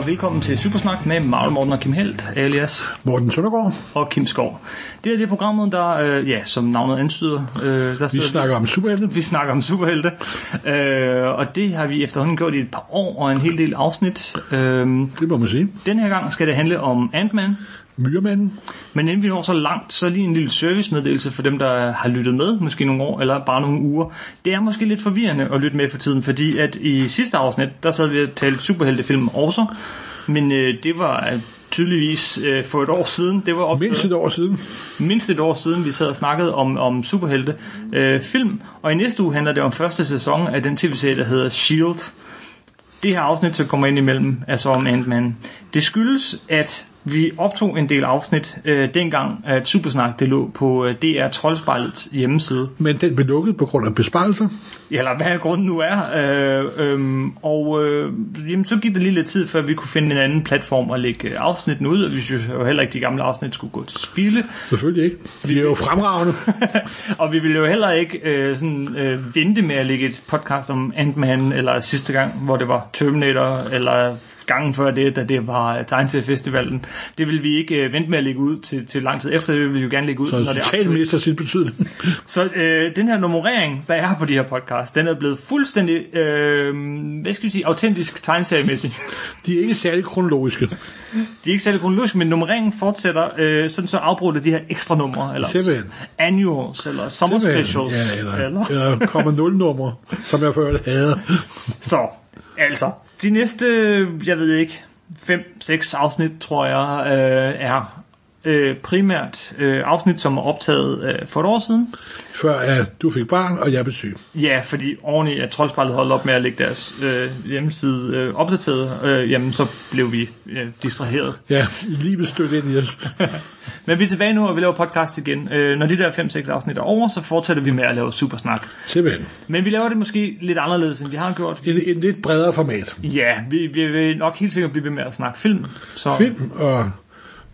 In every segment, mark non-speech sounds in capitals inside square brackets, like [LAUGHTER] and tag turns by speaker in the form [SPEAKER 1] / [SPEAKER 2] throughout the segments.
[SPEAKER 1] og velkommen til Supersnak med Marvel Morten og Kim Helt, alias
[SPEAKER 2] Morten Søndergaard.
[SPEAKER 1] og Kim Skov. Det er det programmet, der, øh, ja, som navnet antyder, øh, der
[SPEAKER 2] Vi snakker om superhelte.
[SPEAKER 1] vi snakker om superhelte, øh, og det har vi efterhånden gjort i et par år og en hel del afsnit. Øh,
[SPEAKER 2] Det må man sige.
[SPEAKER 1] den her gang skal det handle om Ant-Man,
[SPEAKER 2] Myremanden.
[SPEAKER 1] men inden vi når så langt, så lige en lille servicemeddelelse for dem, der har lyttet med, måske nogle år eller bare nogle uger. Det er måske lidt forvirrende at lytte med for tiden, fordi at i sidste afsnit, der sad vi og talte superheltefilm også, men øh, det var øh, tydeligvis øh, for et år siden. Det var optaget,
[SPEAKER 2] Mindst et år siden.
[SPEAKER 1] mindst et år siden, vi sad og snakkede om, om superhelte øh, film. Og i næste uge handler det om første sæson af den tv-serie, der hedder S.H.I.E.L.D. Det her afsnit, så kommer ind imellem, er så om Ant-Man. Det skyldes, at vi optog en del afsnit øh, dengang, at Supersnak det lå på øh, DR Troldspejlets hjemmeside.
[SPEAKER 2] Men den blev lukket på grund af besparelser.
[SPEAKER 1] Eller hvad grunden nu er. Øh, øhm, og øh, jamen, så gik der lige lidt tid, før vi kunne finde en anden platform at lægge afsnitten ud, og vi synes jo heller ikke, de gamle afsnit skulle gå til spilde.
[SPEAKER 2] Selvfølgelig ikke. De er jo fremragende. [LAUGHS]
[SPEAKER 1] og vi ville jo heller ikke øh, sådan, øh, vente med at lægge et podcast om Ant-Man, eller sidste gang, hvor det var Terminator, eller gangen før det, da det var Tegnseriefestivalen. Det vil vi ikke øh, vente med at lægge ud til, til lang tid efter, det vil vi jo gerne lægge ud,
[SPEAKER 2] Så
[SPEAKER 1] når det er aktuelt.
[SPEAKER 2] mister sin betydning. [LAUGHS]
[SPEAKER 1] Så øh, den her nummerering, der er på de her podcast, den er blevet fuldstændig, øh, hvad skal vi sige, autentisk tegnseriemæssig. [LAUGHS]
[SPEAKER 2] De er ikke særlig kronologiske.
[SPEAKER 1] De er ikke særlig kronologisk, men nummereringen fortsætter, øh, sådan så afbrudt af de her ekstra numre, eller
[SPEAKER 2] Simpelthen.
[SPEAKER 1] annuals, eller summer specials,
[SPEAKER 2] Ja, eller,
[SPEAKER 1] eller
[SPEAKER 2] eller kommer nul numre, som jeg før havde. [LAUGHS]
[SPEAKER 1] Så, altså, de næste, jeg ved ikke, 5-6 afsnit, tror jeg, øh, er øh, primært øh, afsnit, som er optaget øh, for et år siden.
[SPEAKER 2] Før at du fik barn, og jeg blev syg.
[SPEAKER 1] Ja, fordi oven i, at Troldspejlet holdt op med at lægge deres øh, hjemmeside øh, opdateret, øh, jamen så blev vi øh, distraheret.
[SPEAKER 2] Ja, livet stødte ind i os. [LAUGHS]
[SPEAKER 1] Men vi er tilbage nu, og vi laver podcast igen. Øh, når de der 5-6 afsnit er over, så fortsætter vi med at lave Supersnak.
[SPEAKER 2] Simpelthen.
[SPEAKER 1] Men vi laver det måske lidt anderledes, end vi har gjort.
[SPEAKER 2] En, en lidt bredere format.
[SPEAKER 1] Ja, vi, vi vil nok helt sikkert blive ved med at snakke film. Så
[SPEAKER 2] Film og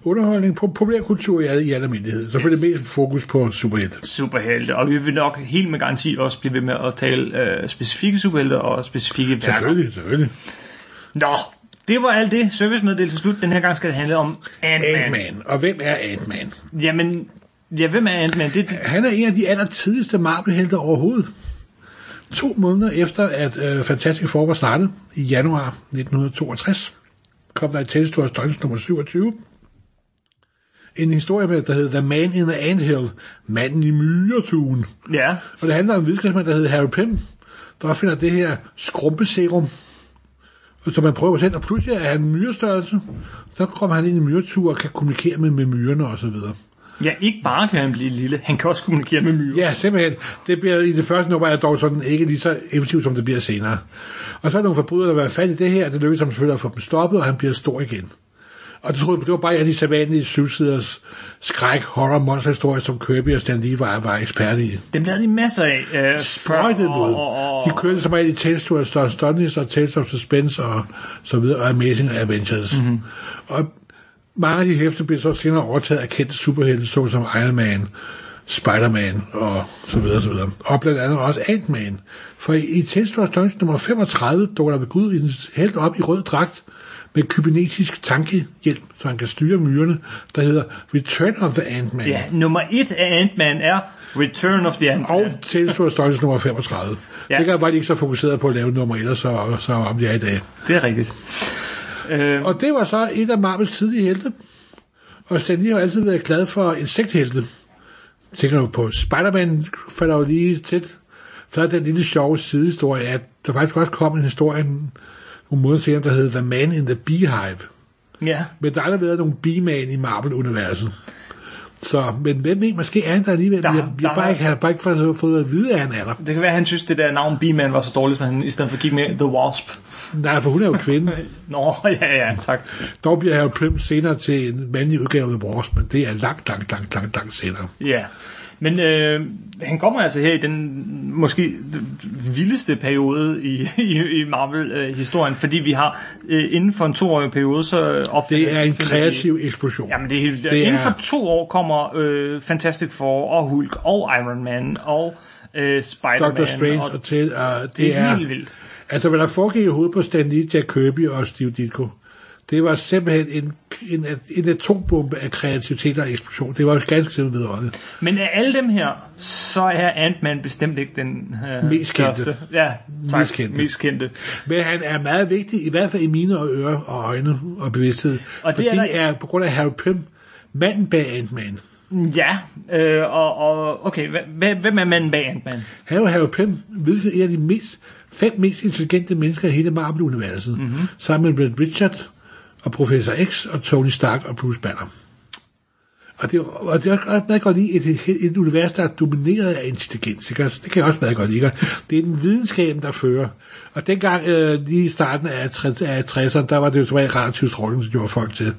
[SPEAKER 2] underholdning på populærkultur i, i al almindelighed. Selvfølgelig mest fokus på superhelte.
[SPEAKER 1] superhelte, og vi vil nok helt med garanti også blive ved med at tale øh, specifikke superhelte og specifikke værker.
[SPEAKER 2] Selvfølgelig, selvfølgelig.
[SPEAKER 1] Nå, det var alt det. Servicemeddelelse slut. Den her gang skal det handle om Ant-Man.
[SPEAKER 2] Ant-Man. Og hvem er Ant-Man?
[SPEAKER 1] Jamen, ja, hvem er Ant-Man? Det, det,
[SPEAKER 2] Han er en af de aller tidligste Marvel-helte overhovedet. To måneder efter, at øh, Fantastic Four var startet, i januar 1962, kom der et to Astonish nummer 27. En historie med, der hed The Man in the Anthill, manden i myretuen.
[SPEAKER 1] ja,
[SPEAKER 2] Og det handler om en videnskabsmand, der hedder Harry Pym, der finder det her skrumpeserum, som man prøver selv, og pludselig er han myrestørrelse. Så kommer han ind i myretur og kan kommunikere med, med myrerne og så videre.
[SPEAKER 1] ja, ikke bare kan han blive lille, han kan også kommunikere med myrer.
[SPEAKER 2] Ja, simpelthen. Det bliver i det første nummer er dog sådan ikke lige så effektivt, som det bliver senere. Og så er nogle forbrydere, der vil fat i det her. Det lykkes ham selvfølgelig at få dem stoppet, og han bliver stor igen. Og det, troede, det var bare en af de sædvanlige syvsiders skræk, horror, monsterhistorier, som Kirby og Stan Lee var, var ekspert i.
[SPEAKER 1] Dem lavede de masser af. Øh,
[SPEAKER 2] Sprøjtet mod.
[SPEAKER 1] og,
[SPEAKER 2] De kørte som regel i Tales to Astonish og Tales of Suspense og så videre, og Amazing Adventures. Mm-hmm. Og mange af de hæfter blev så senere overtaget af kendte superhelte, såsom Iron Man, Spider-Man og så videre, så videre. Og blandt andet også Ant-Man. For i, i Tales to Astonish nummer 35 dukker der ved Gud en helt op i rød dragt med kybernetisk tankehjælp, så han kan styre myrerne, der hedder Return of the Ant-Man.
[SPEAKER 1] ja, nummer et af Ant-Man er Return of the Ant-Man.
[SPEAKER 2] Og Tales to Astonish nummer 35.
[SPEAKER 1] Ja.
[SPEAKER 2] Det kan var de ikke så fokuseret på at lave nummer 1, og så, så om de er i dag.
[SPEAKER 1] Det er rigtigt. Øh,
[SPEAKER 2] Og det var så et af Marvels tidlige helte. Og Stan Lee har altid været glad for insekthelte. Tænker du på Spider-Man, falder jo lige tæt. Så er den lille sjove sidehistorie, at der faktisk også kom en historie nogle måneder der hed The Man in the Beehive.
[SPEAKER 1] ja,
[SPEAKER 2] Men der har aldrig været nogen beeman i Marvel-universet. Så, men hvem ved, måske er han der alligevel.
[SPEAKER 1] Der-
[SPEAKER 2] jeg, jeg
[SPEAKER 1] der
[SPEAKER 2] bare
[SPEAKER 1] har-
[SPEAKER 2] ikke, har bare ikke fået, fået at vide, at han er der.
[SPEAKER 1] det kan være, at han synes, det der navn B-Man var så dårligt, så han i stedet for gik med The Wasp.
[SPEAKER 2] Nej, for hun er jo kvinde. [LAUGHS]
[SPEAKER 1] Nå, ja, ja, tak.
[SPEAKER 2] Dog bliver Harry Pym senere til en mandlig udgave af The Wars, men det er langt, langt, langt, langt, langt senere.
[SPEAKER 1] Ja, men øh, han kommer altså her i den måske vildeste periode i, i, i Marvel-historien, fordi vi har øh, inden for en toårig periode, så opdager
[SPEAKER 2] Det er en
[SPEAKER 1] finder vi-
[SPEAKER 2] kreativ eksplosion.
[SPEAKER 1] Jamen det er helt,
[SPEAKER 2] Det
[SPEAKER 1] det inden
[SPEAKER 2] er-
[SPEAKER 1] for to år kommer øh, Fantastic Four og Hulk og Iron Man og øh, Spider-Man.
[SPEAKER 2] Doctor Strange
[SPEAKER 1] og
[SPEAKER 2] og til, uh, det,
[SPEAKER 1] det er
[SPEAKER 2] er,
[SPEAKER 1] helt vildt.
[SPEAKER 2] altså hvad der foregik i hovedet på Stan Lee, Jack Kirby og Steve Ditko, Det var simpelthen en, en, en atombombe af kreativitet og eksplosion. Det var ganske simpelthen vidunderligt.
[SPEAKER 1] Men af alle dem her, så er Ant-Man bestemt ikke den øh,
[SPEAKER 2] Mest kendte.
[SPEAKER 1] største. Ja, tak.
[SPEAKER 2] Mest kendte.
[SPEAKER 1] Mest kendte.
[SPEAKER 2] Men han er meget vigtig, i hvert fald i mine og ører og øjne og bevidsthed.
[SPEAKER 1] Og det
[SPEAKER 2] fordi
[SPEAKER 1] er der-
[SPEAKER 2] er på grund af Harry Pym, manden bag Ant-Man.
[SPEAKER 1] Ja, øh, og, og okay, hvem, er manden bag Ant-Man?
[SPEAKER 2] Han er Harry Pym, hvilket er de mest, fem mest intelligente mennesker i hele Marvel-universet.
[SPEAKER 1] Mhm.
[SPEAKER 2] Mm-hmm. Sammen med Richard og Professor X og Tony Stark og Bruce Banner. Og det, og det er også meget godt lide et, et, univers, der er domineret af intelligens. Ikke? Altså, Det kan jeg også meget godt lide. ikke? Det er den videnskab, der fører. Og dengang, øh, lige i starten af, af 60'erne, der var det jo som regel relativt stråling, som gjorde folk til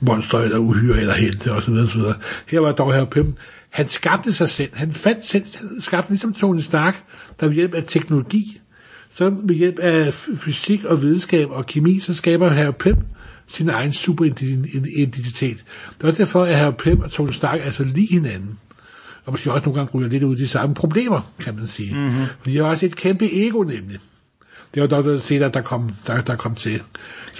[SPEAKER 2] monstre eller uhyre eller helte og så videre, så videre. Her var dog her Pym. Han skabte sig selv. Han fandt selv, han skabte ligesom Tony Stark, der ved hjælp af teknologi, så ved hjælp af fysik og videnskab og kemi, så skaber her Pym sin egen superidentitet. Det også derfor, at Harry Pym og Tony Stark er så lige hinanden. Og måske også nogle gange ryger lidt ud i de samme problemer, kan man sige. Mm-hmm. For de har også et kæmpe ego, nemlig. Det var dog noget senere, der kom, der, der kom til.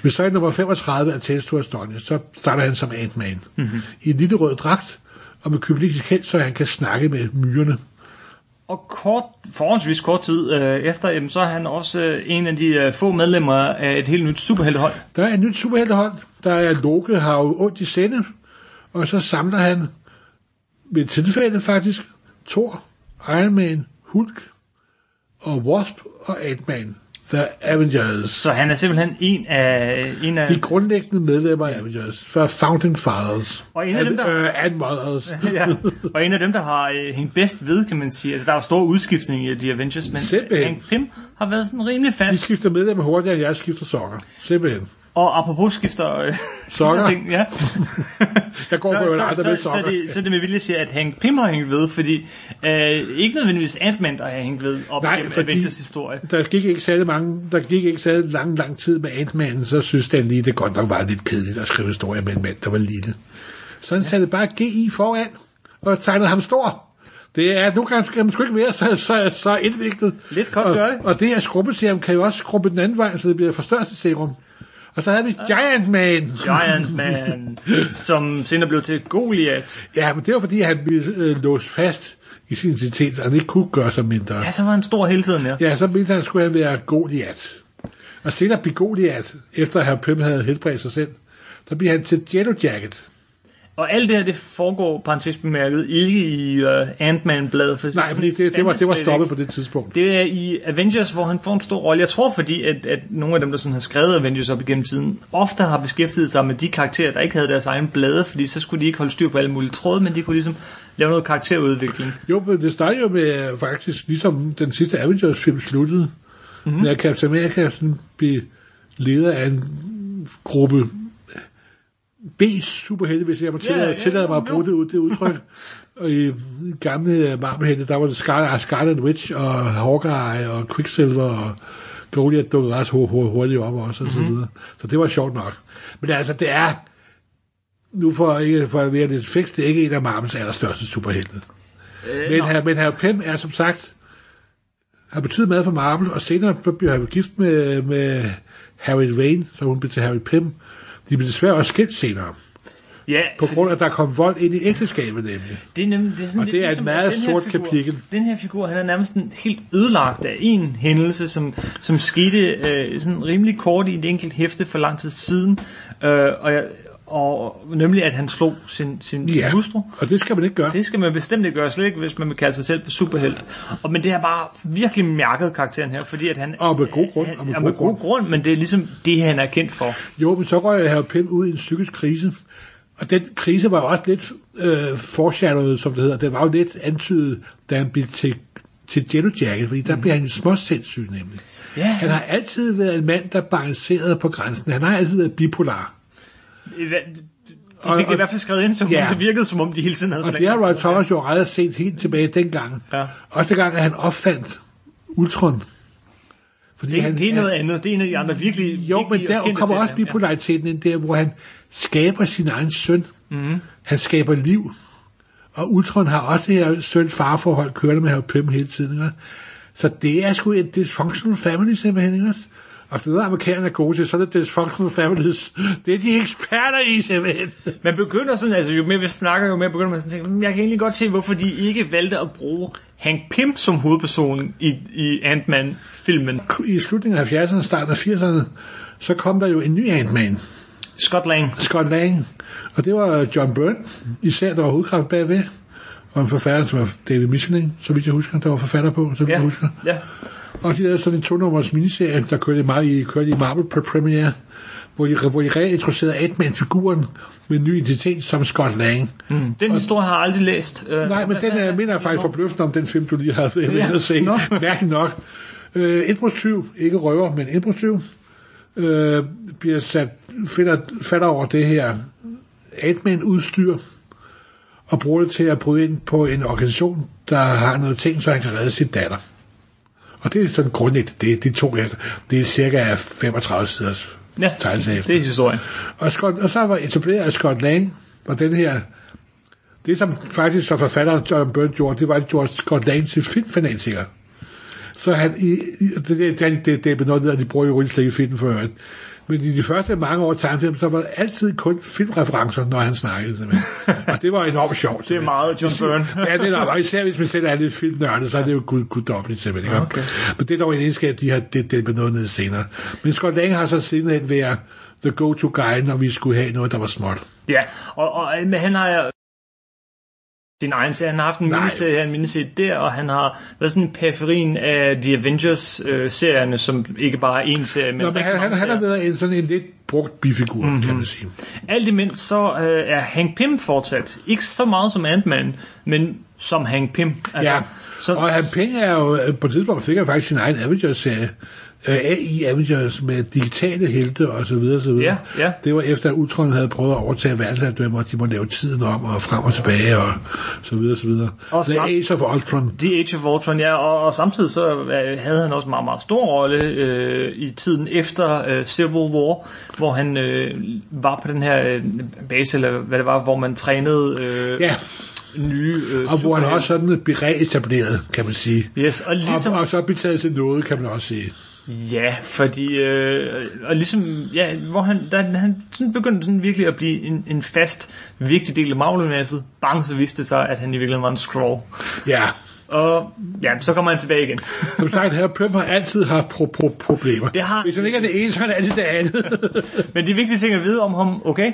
[SPEAKER 2] I nummer 35 af Tales to Astonish, så starter han som Ant-Man. Mm-hmm. I en lille rød dragt, og med kybernetisk held, så han kan snakke med myrerne.
[SPEAKER 1] Og kort, forholdsvis kort tid øh, efter, jamen, så er han også øh, en af de øh, få medlemmer af et helt nyt superheltehold.
[SPEAKER 2] Der er et nyt superheltehold. Der er Loke, har jo ondt i sende, og så samler han ved tilfælde faktisk Thor, Iron Man, Hulk og Wasp og Ant-Man. The Avengers.
[SPEAKER 1] Så han er simpelthen en af... En af
[SPEAKER 2] De grundlæggende medlemmer af Avengers. For Fountain Fathers.
[SPEAKER 1] Og en af dem, der-
[SPEAKER 2] Øh, and Mothers. [LAUGHS]
[SPEAKER 1] ja, og en af dem, der har øh, hængt bedst ved, kan man sige. Altså, der er jo stor udskiftning i The Avengers, men
[SPEAKER 2] Simpelthen.
[SPEAKER 1] Hank Pym har været sådan rimelig
[SPEAKER 2] De
[SPEAKER 1] fast.
[SPEAKER 2] skifter medlemmer hurtigere, end jeg skifter sokker. Simpelthen.
[SPEAKER 1] Og apropos skifter... Øh, [LAUGHS]
[SPEAKER 2] Sokker?
[SPEAKER 1] ting, ja. [LAUGHS]
[SPEAKER 2] Jeg går for
[SPEAKER 1] så,
[SPEAKER 2] aldrig
[SPEAKER 1] så,
[SPEAKER 2] med
[SPEAKER 1] så, det, så det med vilje siger, at Hank Pym har hængt ved, fordi øh, ikke nødvendigvis Ant-Man, der har hængt ved op
[SPEAKER 2] Nej,
[SPEAKER 1] igennem
[SPEAKER 2] fordi-
[SPEAKER 1] Avengers historie.
[SPEAKER 2] Der gik ikke særlig mange, der gik ikke særlig lang, lang tid med Ant-Man, så synes den lige, det godt nok var lidt kedeligt at skrive historier med en mand, der var lille. Så han satte bare GI foran, og tegnede ham stor. Det er, nu kan man sgu ikke være så, så, så indviklet.
[SPEAKER 1] Lidt også
[SPEAKER 2] og. Og det her skrubbeserum kan jo også skrubbe den anden vej, så det bliver forstørrelsesserum. Og så havde vi Giant Man.
[SPEAKER 1] Giant Man, som senere blev til Goliath.
[SPEAKER 2] Ja, men det var fordi, han blev øh, låst fast i sin identitet, og han ikke kunne gøre sig mindre.
[SPEAKER 1] Ja, så var han stor hele tiden, ja.
[SPEAKER 2] Ja, så mente han, skulle han være Goliath. Og senere blev Goliath, efter at herr Pym havde helbredt sig selv, der bliver han til Yellow Jacket.
[SPEAKER 1] Og alt det her, det foregår, parentes bemærket, ikke i uh, Ant-Man-bladet. For
[SPEAKER 2] Nej, fordi det, det, var, det var stoppet på det tidspunkt.
[SPEAKER 1] Det er i Avengers, hvor han får en stor rolle. Jeg tror, fordi at, at nogle af dem, der sådan har skrevet Avengers op igennem tiden, ofte har beskæftiget sig med de karakterer, der ikke havde deres egen blade, fordi så skulle de ikke holde styr på alle mulige tråde, men de kunne ligesom lave noget karakterudvikling.
[SPEAKER 2] Jo, men det startede jo med øh, faktisk, ligesom den sidste Avengers-film sluttede, mm-hmm. med at Captain America sådan blev leder af en gruppe B-superhelte, hvis jeg må tillade,
[SPEAKER 1] Ja,
[SPEAKER 2] ja, tillade mig at bruge det, det udtryk. og i gamle Marvel-helte, der var det Scar- Scarlet Witch og Hawkeye og Quicksilver og Goliath dukkede ret hu- hu- hurtigt op også, og så
[SPEAKER 1] Mhm.
[SPEAKER 2] videre. Så det var sjovt nok. Men altså, det er, nu for, ikke, for at være lidt fikst, det er ikke en af Marvels allerstørste superhelte.
[SPEAKER 1] Øh,
[SPEAKER 2] Men, her, men herr Pym er som sagt, har betydet meget for Marvel, og senere bliver han gift med, med Harry Vane, så hun blev til Harry Pym. De blev desværre også skilt senere,
[SPEAKER 1] ja,
[SPEAKER 2] på grund af, at der kom vold ind i ægteskabet nemlig.
[SPEAKER 1] det er, nemlig, det er sådan
[SPEAKER 2] Og
[SPEAKER 1] lidt
[SPEAKER 2] det er et
[SPEAKER 1] ligesom,
[SPEAKER 2] meget
[SPEAKER 1] den her
[SPEAKER 2] sort
[SPEAKER 1] figur-
[SPEAKER 2] kapitel.
[SPEAKER 1] Den her figur, han er nærmest sådan helt ødelagt af en hændelse, som, som skete øh, sådan rimelig kort i et enkelt hæfte for lang tid siden. Øh, og, jeg, og nemlig, at han slog sin, sin, sin
[SPEAKER 2] Ja,
[SPEAKER 1] hustru.
[SPEAKER 2] og det skal man ikke gøre.
[SPEAKER 1] Det skal man bestemt ikke gøre, slet ikke hvis man vil kalde sig selv for superhelt. Og, men det har bare virkelig mærket karakteren her, fordi at han...
[SPEAKER 2] Og med god grund,
[SPEAKER 1] Han,
[SPEAKER 2] og med
[SPEAKER 1] og
[SPEAKER 2] god
[SPEAKER 1] med god
[SPEAKER 2] grund.
[SPEAKER 1] grund, men det er ligesom det, han er kendt for.
[SPEAKER 2] Jo, men så røg herr Pym ud i en psykisk krise. Og den krise var jo også lidt øh, foreshadowet, som det hedder. Den var jo lidt antydet, da han blev til, til Yellow Jacket, fordi der blev han jo småsindssyg nemlig.
[SPEAKER 1] Ja,
[SPEAKER 2] Han har altid været en mand, der balancerede på grænsen. Han har altid været bipolar.
[SPEAKER 1] De
[SPEAKER 2] Og-
[SPEAKER 1] fik det i
[SPEAKER 2] og-
[SPEAKER 1] hvert fald skrevet ind, så
[SPEAKER 2] Ja.
[SPEAKER 1] det virkede som om, de hele tiden havde
[SPEAKER 2] Og det har Roy Thomas jo aldrig set helt tilbage dengang.
[SPEAKER 1] Ja.
[SPEAKER 2] Også dengang, at han opfandt Ultron. Fordi
[SPEAKER 1] Det,
[SPEAKER 2] han,
[SPEAKER 1] det er noget andet. Det er en af de andre virkelig
[SPEAKER 2] Jo, men
[SPEAKER 1] vigtige og
[SPEAKER 2] der kommer også
[SPEAKER 1] ja.
[SPEAKER 2] bipolariteten ind der, hvor han skaber sin egen søn. Mm. Han skaber liv. Og Ultron har også det her søn-farforhold kørende med Harry Pym hele tiden. Ikke? Så det er sgu et dysfunctional family simpelthen. Ikke? Og hvis noget amerikanerne er gode til, så er det dysfunctional families. Det er de eksperter i, simpelthen.
[SPEAKER 1] Man begynder sådan, altså jo mere vi snakker, jo mere begynder man sådan at tænke, "Hmm, jeg kan egentlig godt se, hvorfor de ikke valgte at bruge Hank Pym som hovedperson i, i Ant-Man-filmen.
[SPEAKER 2] I slutningen af 70'erne og starten af 80'erne, så kom der jo en ny Ant-Man,
[SPEAKER 1] Scott Lang.
[SPEAKER 2] Scott Lang. Og det var John Byrne, især der var hovedkraft bagved. Og en forfatter, som var David Michelin, så vidt jeg husker, der var forfatter på, så vidt
[SPEAKER 1] Ja,
[SPEAKER 2] jeg husker.
[SPEAKER 1] ja.
[SPEAKER 2] Og de lavede sådan en to-nummers miniserie, der kørte meget i, kørte i Marvel på Premiere, hvor de, hvor de reintroducerede Ant-Man-figuren med en ny identitet som Scott Lang.
[SPEAKER 1] Mm. Den historie har jeg aldrig læst. Øh,
[SPEAKER 2] Nej, men den er, minder faktisk forbløffende om den film, du lige har været
[SPEAKER 1] Ja,
[SPEAKER 2] at se.
[SPEAKER 1] nå.
[SPEAKER 2] Mærkeligt nok. Øh, indbrudstyv, ikke røver, men indbrudstyv, øh, bliver sat, finder, fatter over det her Ant-Man-udstyr, og bruger det til at bryde ind på en organisation, der har noget ting, så han kan redde sin datter. Og det er sådan grundlæggende, det, det tog efter. Det er cirka 35 siders
[SPEAKER 1] Ja,
[SPEAKER 2] tegneserie.
[SPEAKER 1] det er historien.
[SPEAKER 2] Og, Scott, og så var etableret af Scott Lang, og den her, det som faktisk var forfatteren John Byrne gjorde, det var, at gjorde Scott Lang til filmfanatiker. Så han, i, i, det, det, det, det, er benådet, at de bruger jo slet ikke film for øvrigt. Men i de første mange år tegnefilm, så var det altid kun filmreferencer, når han snakkede. Simpelthen. og det var enormt sjovt.
[SPEAKER 1] Det er meget John Byrne. [LAUGHS]
[SPEAKER 2] ja, det er nok, og især hvis man selv er lidt filmnørdet, så er det jo gud, guddommeligt simpelthen. Ikke?
[SPEAKER 1] Okay.
[SPEAKER 2] Men det er dog en egenskab, de har det, det benådet ned senere. Men Scott Lang har så sidenhen været the go-to guy, når vi skulle have noget, der var småt.
[SPEAKER 1] Ja, og, og men han har sin egen serie. Han har haft en miniserie her, en miniserie der, og han har været sådan periferien af The Avengers-serierne, som ikke bare er én serie, men,
[SPEAKER 2] Nå, men han, han, han har været en, sådan en lidt brugt bifigur, mm-hmm. kan man sige.
[SPEAKER 1] Alt imens så øh, er Hank Pym fortsat. Ikke så meget som Ant-Man, men som Hank Pym. Altså,
[SPEAKER 2] Ja,
[SPEAKER 1] så,
[SPEAKER 2] og han penge er jo, øh, på et tidspunkt fik han faktisk sin egen Avengers-serie, øh, AI Avengers med digitale helte og så videre, så videre.
[SPEAKER 1] Ja, ja.
[SPEAKER 2] Det var efter, at Ultron havde prøvet at overtage verdensherredømmer, og de må lave tiden om og frem og tilbage og så videre, så videre.
[SPEAKER 1] Og
[SPEAKER 2] The Age of Ultron.
[SPEAKER 1] The Age of Ultron, ja, og, og samtidig så øh, havde han også en meget, meget stor rolle øh, i tiden efter øh, Civil War, hvor han øh, var på den her øh, base, eller hvad det var, hvor man trænede øh,
[SPEAKER 2] Ja,
[SPEAKER 1] nye øh,
[SPEAKER 2] og hvor han også sådan blev reetableret, kan man sige.
[SPEAKER 1] Yes, og ligesom,
[SPEAKER 2] Og, og så blev taget til noget, kan man også sige.
[SPEAKER 1] Ja, fordi, øh, og ligesom, ja, hvor han, da han sådan begyndte sådan virkelig at blive en, en fast, vigtig del af Marvel-universet, bang, så viste det sig, at han i virkeligheden var en scroll.
[SPEAKER 2] Ja,
[SPEAKER 1] Og ja, så kommer han tilbage igen.
[SPEAKER 2] som sagt, her Pym har altid haft pro- pro- problemer.
[SPEAKER 1] Det har-
[SPEAKER 2] Hvis han ikke er det ene, så er det altid det andet. [LAUGHS]
[SPEAKER 1] Men de vigtige ting at vide om ham, okay,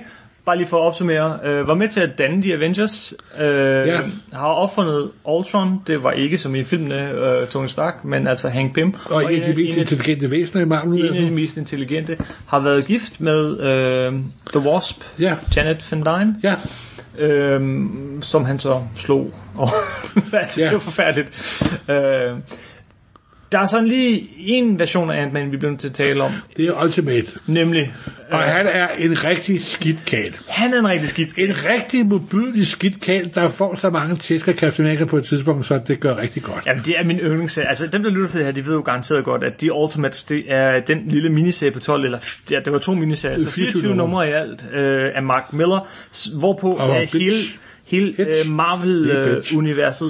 [SPEAKER 1] bare lige for at opsummere, øh, var med til at danne de Avengers, øh,
[SPEAKER 2] Ja.
[SPEAKER 1] har opfundet Ultron, det var ikke som i filmene øh, Tony Stark, men altså Hank Pym.
[SPEAKER 2] og en af de mest intelligente væsener i Marvel.
[SPEAKER 1] en af de mest intelligente, har været gift med øh, The Wasp,
[SPEAKER 2] Ja,
[SPEAKER 1] Janet Van Dyne,
[SPEAKER 2] ja.
[SPEAKER 1] øh, som han så slog. Og, [LAUGHS] altså,
[SPEAKER 2] Ja.
[SPEAKER 1] Det var forfærdeligt. Øh, der er sådan lige en version af Ant-Man, vi bliver nødt til at tale om,
[SPEAKER 2] Det er Ultimate.
[SPEAKER 1] nemlig,
[SPEAKER 2] Og han er en rigtig skidt kal.
[SPEAKER 1] han er en rigtig skidt
[SPEAKER 2] En rigtig modbydelig skidt kal, der får så mange tæsk af Captain på et tidspunkt, så det gør rigtig godt.
[SPEAKER 1] Jamen, det er min yndlingsserie. Altså, dem, der lytter til det her, de ved jo garanteret godt, at The Ultimates, det er den lille miniserie på 12, eller ja, det var to miniserier, så
[SPEAKER 2] 24
[SPEAKER 1] 24 numre i alt øh, af Mark Miller, hvorpå
[SPEAKER 2] Og
[SPEAKER 1] øh,
[SPEAKER 2] Bitch.
[SPEAKER 1] hele, hele øh,
[SPEAKER 2] er.
[SPEAKER 1] Marvel-universet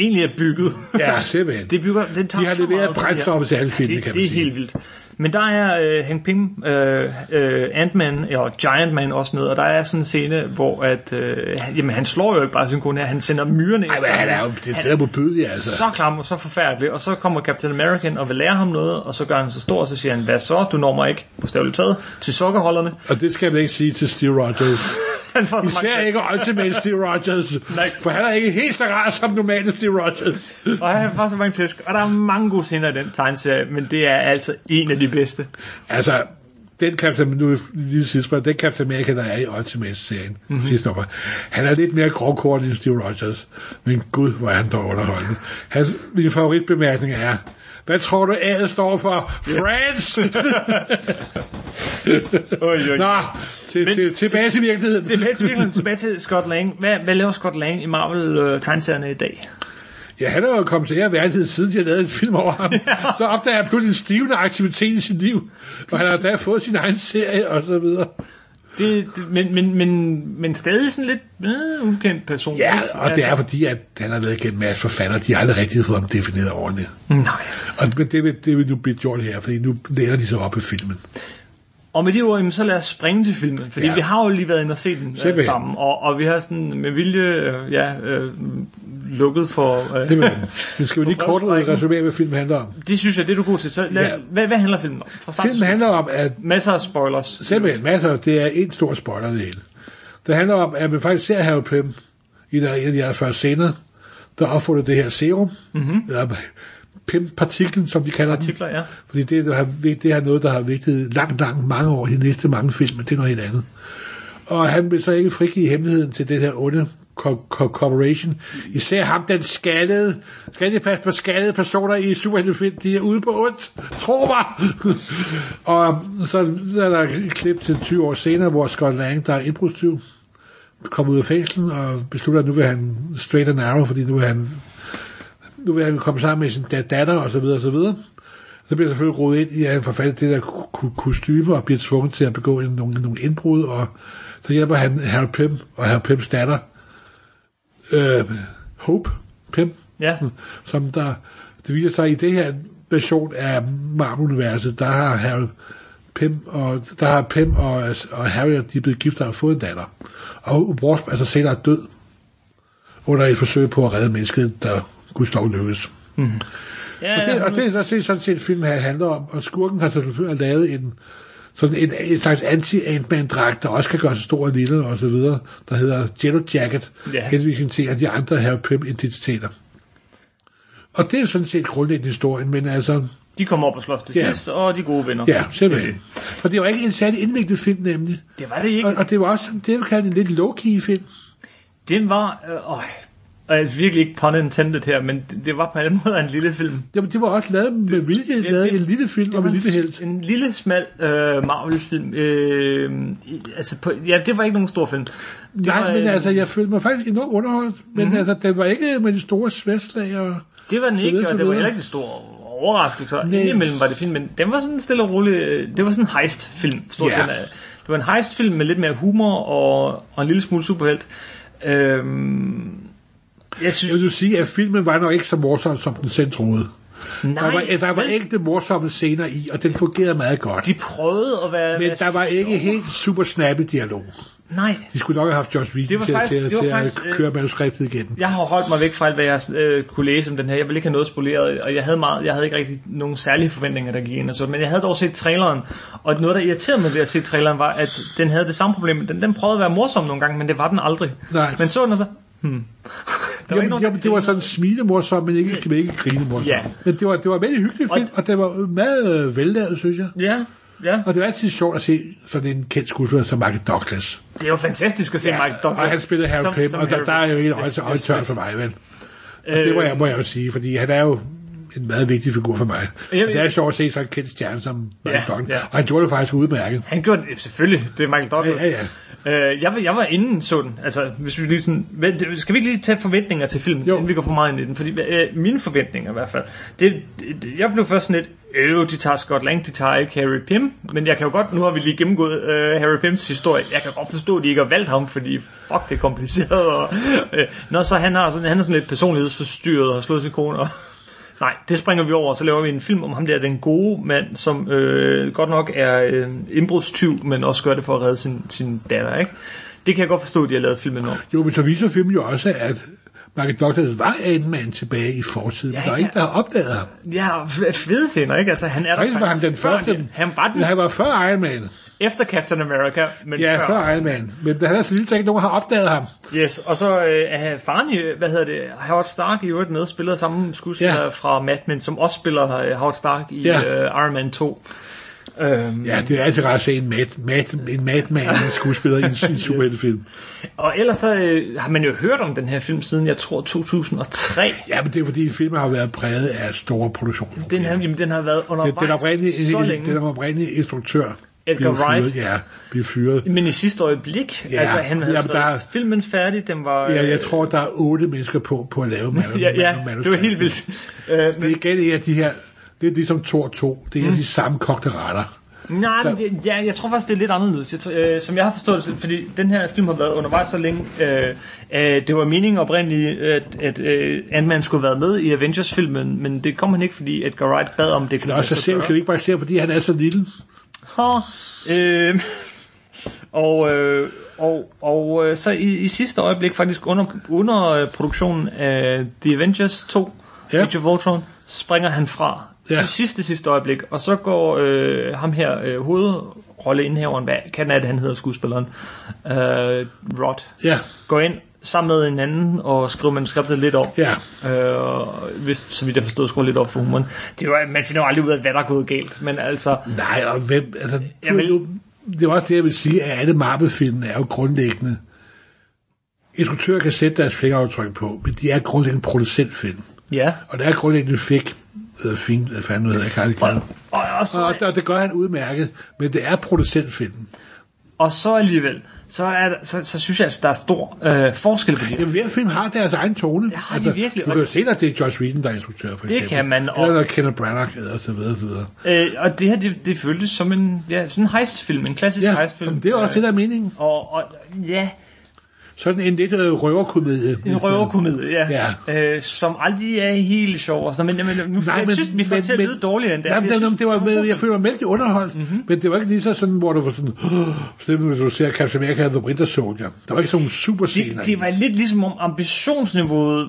[SPEAKER 1] egentlig er bygget.
[SPEAKER 2] Ja, simpelthen.
[SPEAKER 1] det bygger, det tager
[SPEAKER 2] De har leveret brændstoffet til alle filmene,
[SPEAKER 1] det,
[SPEAKER 2] kan man
[SPEAKER 1] det er
[SPEAKER 2] sige.
[SPEAKER 1] helt vildt. Men der er øh, Hank Pym, øh, øh, Ant-Man og Giant Man også med, og der er sådan en scene, hvor at, øh, han- jamen, han slår jo ikke bare sin kone her, han sender myrerne
[SPEAKER 2] Ej, men han er jo det, det er modbydelig, altså.
[SPEAKER 1] så klam og så forfærdelig, og så kommer Captain American og vil lære ham noget, og så gør han så stor, og så siger han, hvad så, du når mig ikke, bogstaveligt taget, til sokkerholderne.
[SPEAKER 2] Og det skal man ikke sige til Steve Rogers.
[SPEAKER 1] Han får så
[SPEAKER 2] Især
[SPEAKER 1] mange
[SPEAKER 2] ikke Ultimate Steve Rogers. For han er ikke helt så rar som normale Steve Rogers.
[SPEAKER 1] og han får så mange tæsk, og der er mange gode scener i den tegneserie, men det er altså en af de bedste.
[SPEAKER 2] Altså, den Captain, nu lige sidst, den Captain America, der er i Ultimate-serien,
[SPEAKER 1] Mhm.
[SPEAKER 2] mm-hmm. sidste nummer, han er lidt mere grovkorn end Steve Rogers. Men gud, hvor er han dog underholdende. Hans, min favoritbemærkning er, hvad tror du, A'et står for? France! [LAUGHS]
[SPEAKER 1] Oj, oj.
[SPEAKER 2] Nå, til,
[SPEAKER 1] Men-
[SPEAKER 2] til, tilbage til virkeligheden.
[SPEAKER 1] Tilbage til, virkeligheden, tilbage til Scott Lang. Hvad, hvad laver Scott Lang i Marvel-tegneserierne i dag?
[SPEAKER 2] Ja, han er jo kommet til ære siden de har lavet en film over ham. [LAUGHS] Så opdager han pludselig en stivende aktivitet i sit liv. Og han har da fået sin egen serie, og så videre.
[SPEAKER 1] Det, det, men, men, men, men stadig sådan lidt øh, ukendt person.
[SPEAKER 2] Ja,
[SPEAKER 1] ikke?
[SPEAKER 2] og det er fordi, at han har været igennem masse forfatter, de har aldrig rigtig fået ham defineret ordentligt.
[SPEAKER 1] Nej.
[SPEAKER 2] Og men det vil, det vil nu blive gjort her, fordi nu lærer de sig op i filmen.
[SPEAKER 1] Og med de ord, jamen, så lad os springe til filmen, fordi ja. Vi har jo lige været inde og set den øh, sammen, og, og vi har sådan med vilje øh, ja, øh, lukket for... Øh,
[SPEAKER 2] Simpelthen. Men skal vi lige [LAUGHS] kort resumere, hvad filmen handler om?
[SPEAKER 1] det synes jeg, det er du god til. Så lad, ja. Hvad, hvad handler filmen om? Fra start
[SPEAKER 2] Filmen handler om, at
[SPEAKER 1] Masser af spoilers.
[SPEAKER 2] simpelthen masser, det er en stor spoiler det hele. Det handler om, at man faktisk ser Harry Pym i der, en af de allerførste scener, der opfundet det her serum, mm-hmm. eller Pym-partiklen, som de kalder den.
[SPEAKER 1] Artikler, ja.
[SPEAKER 2] Fordi det, der har, det er noget, der har vigtigt langt, langt mange år i de næste mange film, men det er noget helt andet. Og han vil så ikke frigive hemmeligheden til det her onde co- co- corporation. Især ham, den skaldede, skal det passe på skaldede personer i superheltefilm, de er ude på ondt, tro mig! [LAUGHS] og så er der et klip til 20 år senere, hvor Scott Lang, der er indbrudstyv, kommer ud af fængslen og beslutter, at nu vil han straight and narrow, fordi nu vil han nu vil han komme sammen med sin dat- datter, og så videre, og så videre. Så bliver han selvfølgelig rodet ind i, at han i det der ko- ko- kostyme, og bliver tvunget til at begå nogle, nogle indbrud, og så hjælper han Harry Pym og Harry Pyms datter, øh, Hope Pym,
[SPEAKER 1] Ja,
[SPEAKER 2] som der, det viser sig i det her version af Marvel-universet, der har Harry Pym og, der har Pym og, og Harry, de er blevet gift og har fået en datter. Og Wasp altså senere er død under et forsøg på at redde mennesket, der gudsdog lykkes.
[SPEAKER 1] ja,
[SPEAKER 2] Og det, og det, er sådan- set film her handler om, og skurken har selvfølgelig lavet en, sådan en, en slags anti-Ant-Man-dragt, der også kan gøre sig stor og lille og så videre, der hedder Jello Jacket,
[SPEAKER 1] Ja.
[SPEAKER 2] henvisning til at de andre Harry Pym-identiteter. Og det er sådan set grundlæggende historien, men altså,
[SPEAKER 1] de kommer op og slås til
[SPEAKER 2] Ja.
[SPEAKER 1] sidst, og de gode venner.
[SPEAKER 2] ja, simpelthen. For det var ikke en særlig indviklet film, nemlig.
[SPEAKER 1] Det var det ikke.
[SPEAKER 2] Og, og det var også, det vil kalde en lidt low-key film.
[SPEAKER 1] Den var... Øh, øh, og jeg er virkelig ikke pun intended her, men det, det var på en måde en lille film.
[SPEAKER 2] Jamen, det var også lavet med vilje,
[SPEAKER 1] det-
[SPEAKER 2] lavet
[SPEAKER 1] det-
[SPEAKER 2] en lille film om en lille helt.
[SPEAKER 1] En lille, smal øh, Marvel-film. Øh, altså på, ja, det var ikke nogen stor film. Det
[SPEAKER 2] Nej,
[SPEAKER 1] var,
[SPEAKER 2] men
[SPEAKER 1] øh,
[SPEAKER 2] altså, jeg følte mig faktisk enormt underholdt, men mm-hmm. altså, det var ikke med de store sværdslag og...
[SPEAKER 1] Det var den ikke, og det var heller ikke de store overraskelser.
[SPEAKER 2] Nej.
[SPEAKER 1] Indimellem var det fint, men den var sådan stille og rolig. øh, Det var sådan en heist-film, stort
[SPEAKER 2] Ja.
[SPEAKER 1] set. Det var en heist-film med lidt mere humor og, og en lille smule superhelt. Øhm, jeg synes...
[SPEAKER 2] Jeg vil sige, at filmen var nok ikke så morsom, som den selv troede.
[SPEAKER 1] nej,
[SPEAKER 2] Der var, der var ægte morsomme scener i, og den fungerede meget godt.
[SPEAKER 1] De prøvede at være...
[SPEAKER 2] Men der var ikke helt super snappy dialog.
[SPEAKER 1] Nej,
[SPEAKER 2] De skulle nok have haft Josh Whedon til,
[SPEAKER 1] faktisk-
[SPEAKER 2] til,
[SPEAKER 1] det var
[SPEAKER 2] til
[SPEAKER 1] faktisk,
[SPEAKER 2] at
[SPEAKER 1] øh,
[SPEAKER 2] køre manuskriptet igennem.
[SPEAKER 1] jeg har holdt mig væk fra alt, hvad jeg øh, kunne læse om den her. Jeg ville ikke have noget spoleret, og jeg havde, meget, jeg havde ikke rigtig nogen særlige forventninger, der gik ind og så. Men jeg havde dog set traileren, og noget, der irriterede mig ved at se traileren, var, at den havde det samme problem. Den, den prøvede at være morsom nogle gange, men det var den aldrig.
[SPEAKER 2] Nej.
[SPEAKER 1] Men så den så, hmm. [LAUGHS] Der
[SPEAKER 2] Jamen,
[SPEAKER 1] nogen,
[SPEAKER 2] jamen, det var sådan smilemorsom, men ikke, men ikke grinemorsom.
[SPEAKER 1] Ja.
[SPEAKER 2] Men det var, det var en vældig hyggelig film, og det var meget øh, vellavet, synes jeg.
[SPEAKER 1] Ja, ja.
[SPEAKER 2] Og det var altid sjovt at se sådan en kendt skuespiller som Michael Douglas.
[SPEAKER 1] Det er jo fantastisk at se Mike Douglas.
[SPEAKER 2] og han spillede Harry
[SPEAKER 1] som-
[SPEAKER 2] Pym,
[SPEAKER 1] som
[SPEAKER 2] og der, der er jo
[SPEAKER 1] Pym.
[SPEAKER 2] helt
[SPEAKER 1] Yes, yes,
[SPEAKER 2] for mig, vel? Og det må jeg, må jeg jo sige, fordi han er jo en meget vigtig figur for mig. Og det er sjovt at se sådan en kendt stjerne som Michael
[SPEAKER 1] Ja,
[SPEAKER 2] Douglas.
[SPEAKER 1] ja.
[SPEAKER 2] Og han gjorde det faktisk udmærket.
[SPEAKER 1] Han gjorde det, selvfølgelig, det er Michael Douglas.
[SPEAKER 2] Ja, ja,
[SPEAKER 1] Øh, jeg, var, jeg var inden så den, altså hvis vi lige sådan, skal vi ikke lige tage forventninger til filmen,
[SPEAKER 2] Jo.
[SPEAKER 1] inden vi går for meget ind i den, fordi øh, mine forventninger i hvert fald, det, det, jeg blev først sådan lidt, øh, de tager Scott Lang, de tager ikke Harry Pym, men jeg kan jo godt, nu har vi lige gennemgået øh, Harry Pyms historie, jeg kan godt forstå, at de ikke har valgt ham, fordi fuck, det er kompliceret, og, øh, når så han har sådan, han er sådan lidt personlighedsforstyrret og har slået sin kone, og Nej, det springer vi over, og så laver vi en film om ham der, den gode mand, som øh, godt nok er øh, indbrudstyv, men også gør det for at redde sin, sin datter, ikke? Det kan jeg godt forstå, at de har lavet filmen om.
[SPEAKER 2] Jo, men så viser filmen jo også, at Michael Douglas var Ant-Man tilbage i fortiden,
[SPEAKER 1] Ja,
[SPEAKER 2] men der er
[SPEAKER 1] ja.
[SPEAKER 2] ikke, der har opdaget ham.
[SPEAKER 1] Ja, fede scener, ikke? Altså, han er
[SPEAKER 2] Faktisk var han den
[SPEAKER 1] før
[SPEAKER 2] første.
[SPEAKER 1] det. Han var den
[SPEAKER 2] han var før Iron Man.
[SPEAKER 1] Efter Captain America, men
[SPEAKER 2] Ja,
[SPEAKER 1] før.
[SPEAKER 2] før Iron Man. Men der er så ikke nogen har opdaget ham.
[SPEAKER 1] Yes, og så øh, er faren hvad hedder det, Howard Stark i øvrigt med, spiller samme skuespiller
[SPEAKER 2] Ja.
[SPEAKER 1] fra Mad Men, som også spiller øh, Howard Stark i
[SPEAKER 2] Ja.
[SPEAKER 1] øh, Iron Man 2. Øhm,
[SPEAKER 2] Ja, det er altid rart at se en, mad, mad, en madman en [LAUGHS] skuespiller i en, en superheltefilm.
[SPEAKER 1] Og ellers så øh, har man jo hørt om den her film siden, jeg tror, 2003.
[SPEAKER 2] Ja, men det er fordi filmen har været præget af store produktioner.
[SPEAKER 1] Den, her, jamen, den har været
[SPEAKER 2] den,
[SPEAKER 1] undervejs
[SPEAKER 2] den oprindelige,
[SPEAKER 1] så
[SPEAKER 2] den,
[SPEAKER 1] længe.
[SPEAKER 2] den oprindelige instruktør
[SPEAKER 1] Edgar
[SPEAKER 2] blev fyret.
[SPEAKER 1] Wright.
[SPEAKER 2] Ja, blev fyret.
[SPEAKER 1] Men i sidste øjeblik,
[SPEAKER 2] Ja,
[SPEAKER 1] altså han havde skrevet
[SPEAKER 2] der er-
[SPEAKER 1] filmen færdig, den var...
[SPEAKER 2] Ja,
[SPEAKER 1] øh,
[SPEAKER 2] jeg tror, der er otte mennesker på, på at lave manu- [LAUGHS]
[SPEAKER 1] ja, ja,
[SPEAKER 2] manuskriptet.
[SPEAKER 1] det var helt vildt. Øh,
[SPEAKER 2] Det er igen en af de her, det er ligesom Thor 2, det er
[SPEAKER 1] Mm.
[SPEAKER 2] de samme kogte retter.
[SPEAKER 1] Nej,
[SPEAKER 2] Så-
[SPEAKER 1] det, ja, jeg tror faktisk, det er lidt anderledes. Jeg tror, øh, som jeg har forstået det, fordi den her film har været undervejs så længe. Øh, øh, det var meningen oprindeligt, at, at øh, Ant-Man skulle været med i Avengers-filmen, men det kom han ikke, fordi Edgar Wright bad om det.
[SPEAKER 2] Nå, så ser vi jo ikke bare se, fordi han er så lille.
[SPEAKER 1] Øh, og, øh, og, og øh, så i, i sidste øjeblik, faktisk under, under øh, produktionen af The Avengers 2,
[SPEAKER 2] Ja.
[SPEAKER 1] ja. Age of Ultron, springer han fra
[SPEAKER 2] Ja.
[SPEAKER 1] i sidste sidste øjeblik, og så går øh, ham her øh, hovedrolleindhaveren, hvad kan det, han hedder skuespilleren, øh, Rod,
[SPEAKER 2] Ja,
[SPEAKER 1] går ind sammen med en anden og skriver manuskriptet lidt op.
[SPEAKER 2] ja.
[SPEAKER 1] Øh, hvis, så vidt jeg forstod, skruer lidt op for humoren. Det var, man finder jo aldrig ud af, hvad der er gået galt, men altså,
[SPEAKER 2] Nej, og hvem, altså,
[SPEAKER 1] Jeg vil-
[SPEAKER 2] det er også det, jeg vil sige, at alle Marvel-film er jo grundlæggende. Instruktører kan sætte deres fingeraftryk på, men de er grundlæggende producentfilm.
[SPEAKER 1] ja.
[SPEAKER 2] Og det er grundlæggende fik, eller fin, hvad fanden hedder, jeg kan det.
[SPEAKER 1] Og, og, så,
[SPEAKER 2] Og, og det gør han udmærket, men det er producentfilm.
[SPEAKER 1] Og så alligevel, så, er der, så, så synes jeg, at der er stor øh, forskel på det.
[SPEAKER 2] Jamen, hver film har deres egen tone. Altså,
[SPEAKER 1] Det har de virkelig,
[SPEAKER 2] Du kan jo se, at det er Josh Whedon, der er instruktør, for
[SPEAKER 1] Det
[SPEAKER 2] eksempel.
[SPEAKER 1] kan man, og-
[SPEAKER 2] Eller Kenneth Branagh, og så videre, og så videre.
[SPEAKER 1] Øh, og det her, det, det føltes som en, ja, sådan en heistfilm, en klassisk
[SPEAKER 2] Ja,
[SPEAKER 1] heistfilm.
[SPEAKER 2] jamen, det er også det, der er meningen.
[SPEAKER 1] Og, og ja,
[SPEAKER 2] Sådan en lidt øh, røverkomedie.
[SPEAKER 1] en røverkomedie, ja.
[SPEAKER 2] Ja.
[SPEAKER 1] Øh, som aldrig er helt sjov. Og sådan, men, men, nu,
[SPEAKER 2] Nej,
[SPEAKER 1] jeg
[SPEAKER 2] men-
[SPEAKER 1] synes, vi får
[SPEAKER 2] men-
[SPEAKER 1] til at lyde dårligere end det.
[SPEAKER 2] Jamen,
[SPEAKER 1] jeg
[SPEAKER 2] det, det var,
[SPEAKER 1] synes,
[SPEAKER 2] med, jeg føler mig mældig underholdt,
[SPEAKER 1] Mhm.
[SPEAKER 2] mm-hmm. men det var ikke lige så sådan, hvor du var sådan, oh, du ser Captain America The Winter Soldier. Der var ikke sådan nogle super scener.
[SPEAKER 1] det, det var lidt ligesom om ambitionsniveauet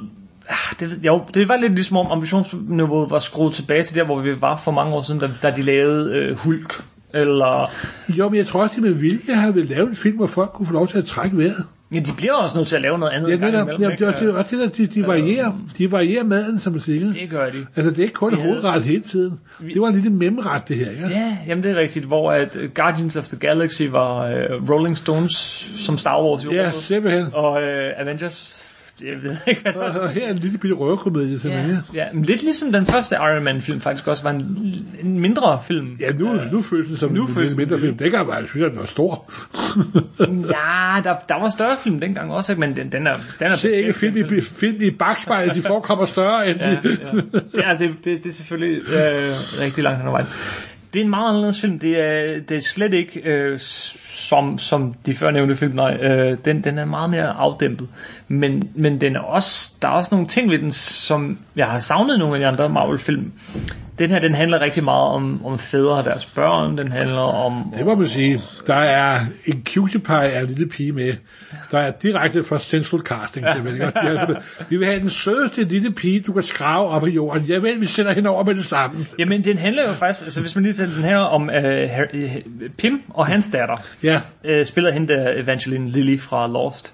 [SPEAKER 1] ah, det, jo, det var lidt ligesom om ambitionsniveauet var skruet tilbage til der, hvor vi var for mange år siden, da, da de lavede øh, Hulk. Eller,
[SPEAKER 2] Jo, men jeg tror også, de med vilje har vil lave en film, hvor folk kunne få lov til at trække vejret.
[SPEAKER 1] Ja, de bliver også nødt til at lave noget andet
[SPEAKER 2] Ja, det,
[SPEAKER 1] imellem,
[SPEAKER 2] ja, det, er også, det, er det de, de, varierer, de varierer maden, som siger.
[SPEAKER 1] Det gør de.
[SPEAKER 2] Altså, det er ikke kun
[SPEAKER 1] De havde-
[SPEAKER 2] hovedret hele tiden. Det var en lille memret, det her, ikke?
[SPEAKER 1] Ja, jamen det er rigtigt, hvor at øh, Guardians of the Galaxy var uh, Rolling Stones som Star Wars.
[SPEAKER 2] Ja, simpelthen.
[SPEAKER 1] Og uh, Avengers, jeg ved ikke, hvad der
[SPEAKER 2] her er en lille bitte røverkomedie, simpelthen.
[SPEAKER 1] Ja, ja, men lidt ligesom den første Iron Man film faktisk også var en, en mindre film.
[SPEAKER 2] Ja, nu, nu føles det som
[SPEAKER 1] nu
[SPEAKER 2] en
[SPEAKER 1] føles den
[SPEAKER 2] mindre film. Dengang var jeg synes, at den var stor. [LAUGHS]
[SPEAKER 1] Ja, der, der var større film dengang også, ikke? men den, den er... Den er
[SPEAKER 2] Se ikke
[SPEAKER 1] perfekt,
[SPEAKER 2] film
[SPEAKER 1] den
[SPEAKER 2] i, film i bagspejlet, de forekommer større end
[SPEAKER 1] Ja,
[SPEAKER 2] de...
[SPEAKER 1] ja. [LAUGHS] ja det, det, det er selvfølgelig øh, rigtig langt hen ad vejen. Det er en meget anderledes film. Det er, det er slet ikke øh, som, som de førnævnte film. Nej, øh, den, den er meget mere afdæmpet. Men, men den er også, der er også nogle ting ved den, som jeg har savnet nogle af de andre Marvel-film. Den her, den handler rigtig meget om, om fædre og deres børn. Den handler om...
[SPEAKER 2] Det må man sige. Der er en cutie pie af en lille pige med. Der er direkte fra Central Casting, simpelthen. har simpelthen, vi vil have den sødeste lille pige, du kan skrave op i jorden. Jeg ved, vi sender hende over med det samme.
[SPEAKER 1] Jamen, den handler jo faktisk, altså hvis man lige sætter den her om øh, Pim og hans datter.
[SPEAKER 2] Ja,
[SPEAKER 1] øh, spiller hende der Evangeline Lilly fra Lost.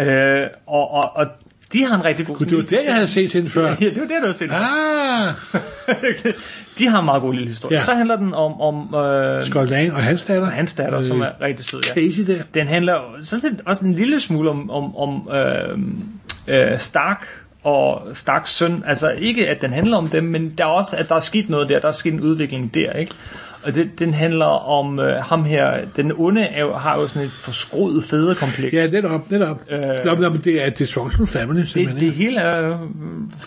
[SPEAKER 1] Øh, og, og, og de har en rigtig god
[SPEAKER 2] det var det, jeg havde set hende før.
[SPEAKER 1] Ja, det var det, du havde set.
[SPEAKER 2] Ah, [LAUGHS]
[SPEAKER 1] de har en meget god lille historie.
[SPEAKER 2] Ja.
[SPEAKER 1] Så handler den om, om øh,
[SPEAKER 2] Skoldan og hans datter.
[SPEAKER 1] hans datter, som er rigtig sød. Ja.
[SPEAKER 2] Casey der.
[SPEAKER 1] Den handler sådan set også en lille smule om, om, om øh, øh, Stark og Starks søn. Altså ikke, at den handler om dem, men der er også, at der er sket noget der. Der er sket en udvikling der, ikke? Og det, den handler om øh, ham her. Den onde er har jo sådan et forskruet fædrekompleks.
[SPEAKER 2] Ja, netop, netop.
[SPEAKER 1] Øh.
[SPEAKER 2] Nå, men det er et dysfunctional family,
[SPEAKER 1] det,
[SPEAKER 2] simpelthen.
[SPEAKER 1] det hele er øh,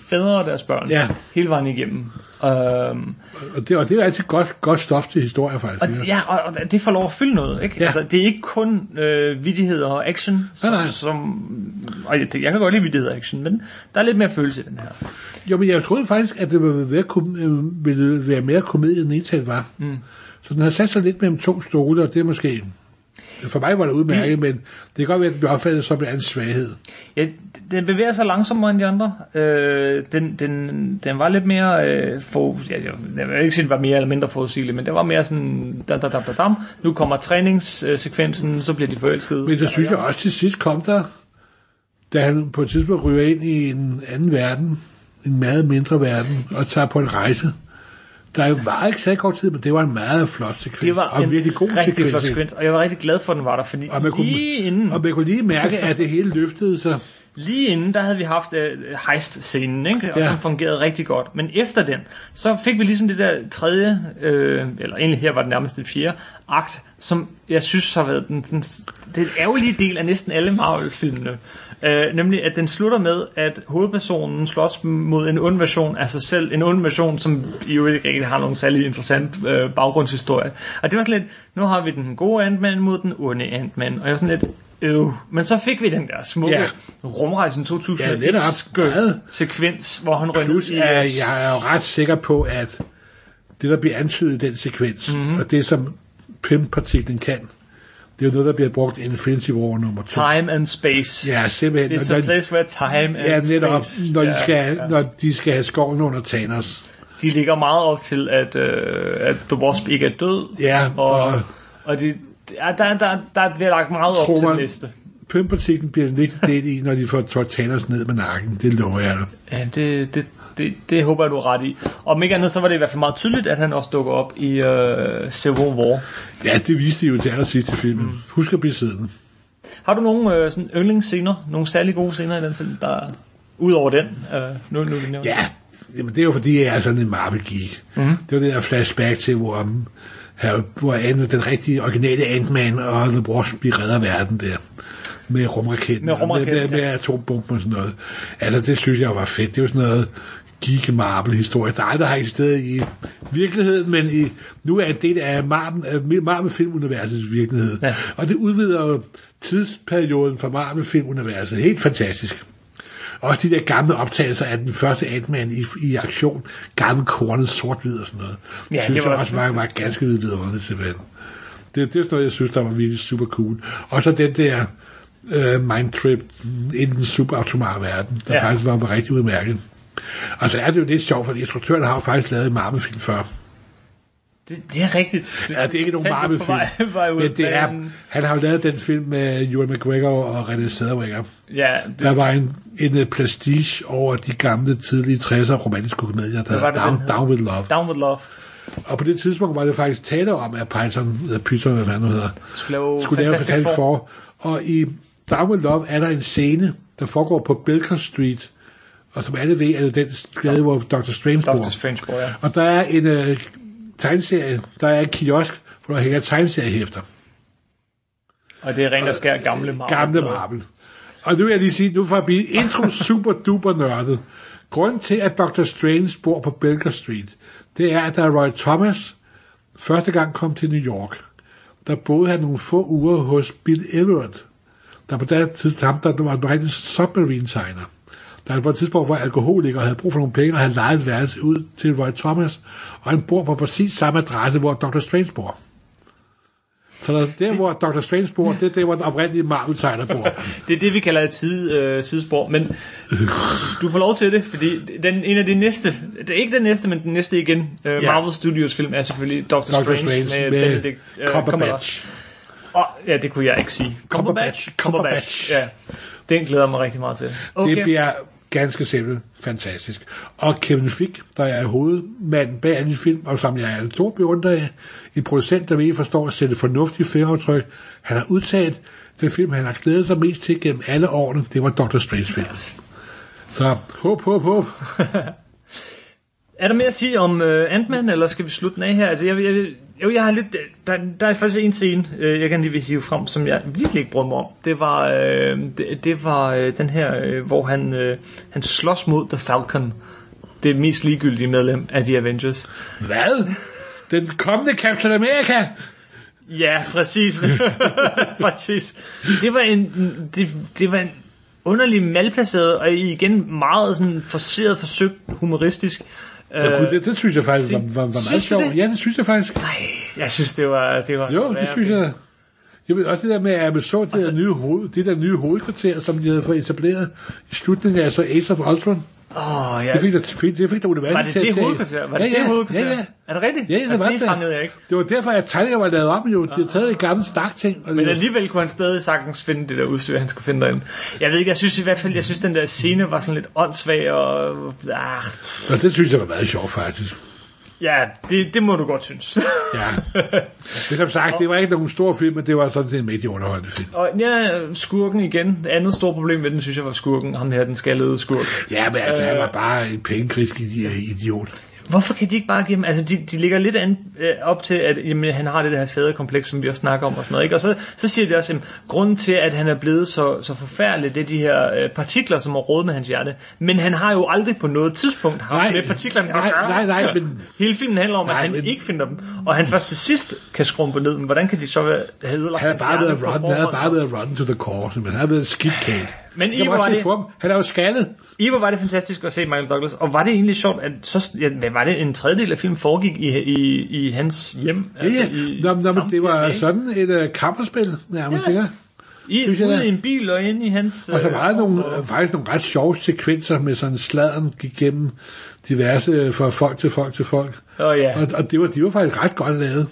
[SPEAKER 1] fædre og deres børn.
[SPEAKER 2] Ja.
[SPEAKER 1] Hele vejen igennem. Øhm,
[SPEAKER 2] Og det, og det er altid godt, godt stof til historie, faktisk.
[SPEAKER 1] og, ja, og, og det får lov at fylde noget, ikke?
[SPEAKER 2] Ja.
[SPEAKER 1] Altså, det er ikke kun øh, vidighed og action, som,
[SPEAKER 2] Nej, nej.
[SPEAKER 1] som og jeg, jeg kan godt lide vidighed og action, men der er lidt mere følelse i den her.
[SPEAKER 2] Jo, men jeg troede faktisk, at det ville være, kom, øh, ville være mere komedie, end indtaget var. Mm. Så den har sat sig lidt mellem to stole, og det er måske... For mig var det udmærket, men det kan godt være, at det bliver opfattet som en svaghed.
[SPEAKER 1] Ja, den bevæger sig langsommere end de andre. Øh, den, den, den var lidt mere, øh, for, ja, jeg, jeg vil ikke sige, den var mere eller mindre forudsigelig, men det var mere sådan, da, da, da, da, dam. nu kommer træningssekvensen, så bliver de forelskede.
[SPEAKER 2] Men det synes jeg også til sidst kom der, da han på et tidspunkt ryger ind i en anden verden, en meget mindre verden, og tager på en rejse. Der var ikke så kort tid, men det var en meget flot sekvens.
[SPEAKER 1] Det var
[SPEAKER 2] og
[SPEAKER 1] en
[SPEAKER 2] virkelig god
[SPEAKER 1] rigtig
[SPEAKER 2] sekvens.
[SPEAKER 1] flot sekvens, og jeg var rigtig glad for, at den var der, fordi
[SPEAKER 2] Og man kunne-
[SPEAKER 1] lige inden,
[SPEAKER 2] Og man kunne lige mærke, at det hele løftede sig.
[SPEAKER 1] lige inden, der havde vi haft uh, heist-scenen, ikke? og
[SPEAKER 2] ja.
[SPEAKER 1] som fungerede rigtig godt. Men efter den, så fik vi ligesom det der tredje, øh, eller egentlig her var det nærmest det fjerde, akt, som jeg synes har været den, den, den ærgerlige del af næsten alle Marvel-filmene. Øh, nemlig at den slutter med, at hovedpersonen slås mod en ond version af sig selv. En ond version, som jo ikke rigtig har nogen særlig interessant øh, baggrundshistorie. Og det var sådan lidt, nu har vi den gode Ant-Man mod den onde Ant-Man. Og jeg var sådan lidt, Øh, men så fik vi den der smukke
[SPEAKER 2] Ja.
[SPEAKER 1] rumrejsen 2000
[SPEAKER 2] Ja,
[SPEAKER 1] sekvens, hvor han røg ud i...
[SPEAKER 2] er, jeg er jo ret sikker på, at det, der bliver antydet i den sekvens,
[SPEAKER 1] Mhm.
[SPEAKER 2] mm-hmm. og det, som PIM-partiklen kan, det er jo noget, der bliver brugt i Infinity War nummer 2.
[SPEAKER 1] Time and space.
[SPEAKER 2] Ja, simpelthen.
[SPEAKER 1] It's a place where time and
[SPEAKER 2] ja, netop,
[SPEAKER 1] space...
[SPEAKER 2] når de,
[SPEAKER 1] Ja,
[SPEAKER 2] skal,
[SPEAKER 1] ja.
[SPEAKER 2] når de skal have skoven under Thanos.
[SPEAKER 1] De ligger meget op til, at, øh, at The Wasp ikke er død.
[SPEAKER 2] Ja,
[SPEAKER 1] og,
[SPEAKER 2] og
[SPEAKER 1] og de, ja, der, der, der bliver lagt meget op til
[SPEAKER 2] man-
[SPEAKER 1] den næste.
[SPEAKER 2] PIM-partiklen bliver en vigtig del i, når de får tår Thanos ned med nakken. Det lover jeg dig.
[SPEAKER 1] Ja, det, det, det, det håber jeg, du er ret i. Og om ikke andet, så var det i hvert fald meget tydeligt, at han også dukker op i øh, Civil War.
[SPEAKER 2] Ja, det viste de jo til allersidst i filmen. Mm. Husk at blive siddende.
[SPEAKER 1] Har du nogle øh, sådan yndlingsscener, nogle særlig gode scener i den film, der Udover den, øh, nu, nu nævner.
[SPEAKER 2] Ja, jamen, det er jo fordi, jeg er sådan en Marvel-geek. Mm. Det var det der flashback til, hvor, um, her, hvor Ant, den rigtige originale Ant-Man og The Wasp bliver redder verden der. Med rumraketten.
[SPEAKER 1] Med rumraketten,
[SPEAKER 2] med, med, med atombomben og sådan noget. Altså, det synes jeg var fedt. Det var sådan noget geek Marvel-historie, der aldrig har eksisteret i virkeligheden, men i, nu er en del af Marvel, af Marvel-filmuniversets virkelighed.
[SPEAKER 1] Ja.
[SPEAKER 2] Og det udvider jo tidsperioden for Marvel-filmuniverset. Helt fantastisk. Også de der gamle optagelser af den første Ant-Man i, i aktion. Gammel kornet sort-hvid og sådan noget.
[SPEAKER 1] Ja,
[SPEAKER 2] synes
[SPEAKER 1] det var
[SPEAKER 2] jeg
[SPEAKER 1] også-
[SPEAKER 2] var, var ganske vidunderligt simpelthen. Det, det er sådan noget, jeg synes, der var virkelig super cool. Og så den der øh, mindtrip i den subatomare verden, der
[SPEAKER 1] ja.
[SPEAKER 2] faktisk var, var rigtig udmærket. Og så er det jo lidt sjovt, for instruktøren har jo faktisk lavet en Marvel-film før.
[SPEAKER 1] Det, det er rigtigt.
[SPEAKER 2] Ja, det er ikke nogen Marvel-film. Men det er, han har jo lavet den film med Ewan McGregor og René Zellweger.
[SPEAKER 1] Ja, det,
[SPEAKER 2] Der var en, en øh, prestige over de gamle, tidlige 60'er romantiske komedier, der
[SPEAKER 1] var det,
[SPEAKER 2] Down? Down with Love.
[SPEAKER 1] Down with Love.
[SPEAKER 2] Og på det tidspunkt var det faktisk tale om, at Python, eller Python, hvad fanden hedder,
[SPEAKER 1] Skulle
[SPEAKER 2] skulle lave
[SPEAKER 1] Fantastic Four.
[SPEAKER 2] for. Og i Down with Love er der en scene, der foregår på Baker Street, og som alle ved, er det den gade, hvor Dr. Strange bor.
[SPEAKER 1] Dr. Strange Boy, ja.
[SPEAKER 2] Og der er en øh, tegneserie, der er en kiosk, hvor der hænger tegneseriehæfter.
[SPEAKER 1] Og det er rent og skær gamle Marvel.
[SPEAKER 2] Gamle Marvel. Og nu vil jeg lige sige, nu at blive intro [LAUGHS] super duper nørdet. Grunden til, at Dr. Strange bor på Baker Street, det er, at da Roy Thomas første gang kom til New York, der boede han nogle få uger hos Bill Everett, der på det tidspunkt, ham, der var en rigtig submarine-tegner. Der var et tidspunkt, hvor alkoholikere havde brug for nogle penge, og havde lejet et værelse ud til Roy Thomas, og han bor på præcis samme adresse, hvor Dr. Strange bor. Så der, der, hvor Dr. Strange bor, det er der, hvor den oprindelige Marvel-tegner bor. [LAUGHS]
[SPEAKER 1] Det er det, vi kalder et side, øh, sidespor. Men du får lov til det, fordi den, en af de næste, det er ikke den næste, men den næste igen, øh,
[SPEAKER 2] Ja.
[SPEAKER 1] Marvel Studios film er selvfølgelig Doctor,
[SPEAKER 2] Dr.
[SPEAKER 1] Strange,
[SPEAKER 2] Strange
[SPEAKER 1] med,
[SPEAKER 2] med
[SPEAKER 1] Benedict øh,
[SPEAKER 2] Cumberbatch.
[SPEAKER 1] Og, ja, det kunne jeg ikke sige.
[SPEAKER 2] Cumberbatch. Cumberbatch.
[SPEAKER 1] Ja, den glæder mig rigtig meget til.
[SPEAKER 2] Okay. Det bliver ganske simpelt fantastisk. Og Kevin Fick, der er hovedmanden bag en film, og som jeg er stor beundrer af, en producent, der ved forstår at sætte fornuftige fingeraftryk, han har udtalt, den film, han har glædet sig mest til gennem alle årene, det var Dr. Strange film. Så håb, håb, håb. [LAUGHS]
[SPEAKER 1] Er der mere at sige om uh, Ant-Man, eller skal vi slutte den af her? Altså, jeg, jeg, jo, jeg har lidt... Der, der er faktisk en scene, øh, jeg kan lige vil hive frem, som jeg virkelig ikke brød mig om. Det var, øh, det, det var øh, den her, øh, hvor han, øh, han slås mod The Falcon. Det mest ligegyldige medlem af The Avengers.
[SPEAKER 2] Hvad? Den kommende Captain America?
[SPEAKER 1] Ja, præcis. [LAUGHS] præcis. Det var en, det, det var en underlig malplaceret, og igen meget sådan forceret, forsøgt humoristisk.
[SPEAKER 2] Ja, gud, det, det synes jeg faktisk var, var, var meget sjovt. Ja, det synes jeg faktisk.
[SPEAKER 1] Nej, jeg synes, det var... Det var
[SPEAKER 2] Jo, det synes jeg. Jeg ved også det der med, at man så det,
[SPEAKER 1] Altså-
[SPEAKER 2] der nye, hoved, det der nye hovedkvarter, som de havde fået etableret i slutningen af så Age of Ultron.
[SPEAKER 1] Åh, oh, ja.
[SPEAKER 2] Det fik der, fik, det fik der universet
[SPEAKER 1] Var det
[SPEAKER 2] at
[SPEAKER 1] det
[SPEAKER 2] tage-
[SPEAKER 1] hovedkvarter? Var det
[SPEAKER 2] ja,
[SPEAKER 1] det
[SPEAKER 2] ja,
[SPEAKER 1] hovedkvarter?
[SPEAKER 2] Ja, ja.
[SPEAKER 1] Er det rigtigt?
[SPEAKER 2] Ja, det
[SPEAKER 1] Altså,
[SPEAKER 2] var
[SPEAKER 1] det
[SPEAKER 2] det.
[SPEAKER 1] fangede jeg ikke.
[SPEAKER 2] Det var derfor, at tegninger var lavet om jo. De havde taget et gammelt stakting. Og
[SPEAKER 1] Men
[SPEAKER 2] det,
[SPEAKER 1] alligevel kunne han stadig sagtens finde det der udstyr, han skulle finde derinde. Jeg ved ikke, jeg synes i hvert fald, jeg synes den der scene var sådan lidt åndssvag, og ah,
[SPEAKER 2] og det synes jeg var meget sjovt, faktisk.
[SPEAKER 1] Ja, det, det må du godt synes. [LAUGHS]
[SPEAKER 2] Ja. Men som sagt, det var ikke nogen stor film, men det var sådan set en midt i underholdende film.
[SPEAKER 1] og ja, skurken igen. Det andet store problem med den, synes jeg var skurken. Ham her, den skaldede skurk.
[SPEAKER 2] Ja, men altså, han
[SPEAKER 1] Øh.
[SPEAKER 2] var bare en pengegrisk idiot.
[SPEAKER 1] Hvorfor kan de ikke bare give ham... Altså, de, de ligger lidt an, øh, op til, at jamen, han har det der faderkompleks, som vi også snakker om og sådan noget. Ikke? Og så, så siger de også, at grunden til, at han er blevet så, så forfærdelig, det er de her øh, partikler, som har råd med hans hjerte. Men han har jo aldrig på noget tidspunkt haft
[SPEAKER 2] Nej,
[SPEAKER 1] med partiklerne at
[SPEAKER 2] nej, nej, nej, men-
[SPEAKER 1] Hele filmen handler om, at
[SPEAKER 2] Nej,
[SPEAKER 1] han
[SPEAKER 2] men-
[SPEAKER 1] ikke finder dem. Og han først til sidst kan skrumpe ned. Men hvordan kan de så være, have ødelagt
[SPEAKER 2] Han
[SPEAKER 1] hans
[SPEAKER 2] bare været run, han bare været to the core, men han har været skidt.
[SPEAKER 1] Men
[SPEAKER 2] bare
[SPEAKER 1] var det,
[SPEAKER 2] på. Han er jo skaldet.
[SPEAKER 1] Ivo var det fantastisk at se Michael Douglas, og var det egentlig sjovt, at så, ja, hvad var det, en tredjedel af filmen foregik i, i, i hans hjem?
[SPEAKER 2] Ja, ja.
[SPEAKER 1] i
[SPEAKER 2] Nå, nå, men det var sådan et uh, kammerspil, nærmest,
[SPEAKER 1] Ja.
[SPEAKER 2] ja.
[SPEAKER 1] I,
[SPEAKER 2] synes
[SPEAKER 1] ude i en bil og inde i hans...
[SPEAKER 2] Og så
[SPEAKER 1] øh,
[SPEAKER 2] var der nogle,
[SPEAKER 1] og-
[SPEAKER 2] øh, faktisk nogle ret sjove sekvenser med sådan sladden gik gennem diverse øh, fra folk til folk til folk.
[SPEAKER 1] Åh ja.
[SPEAKER 2] Og, og det var, de var faktisk ret godt lavet.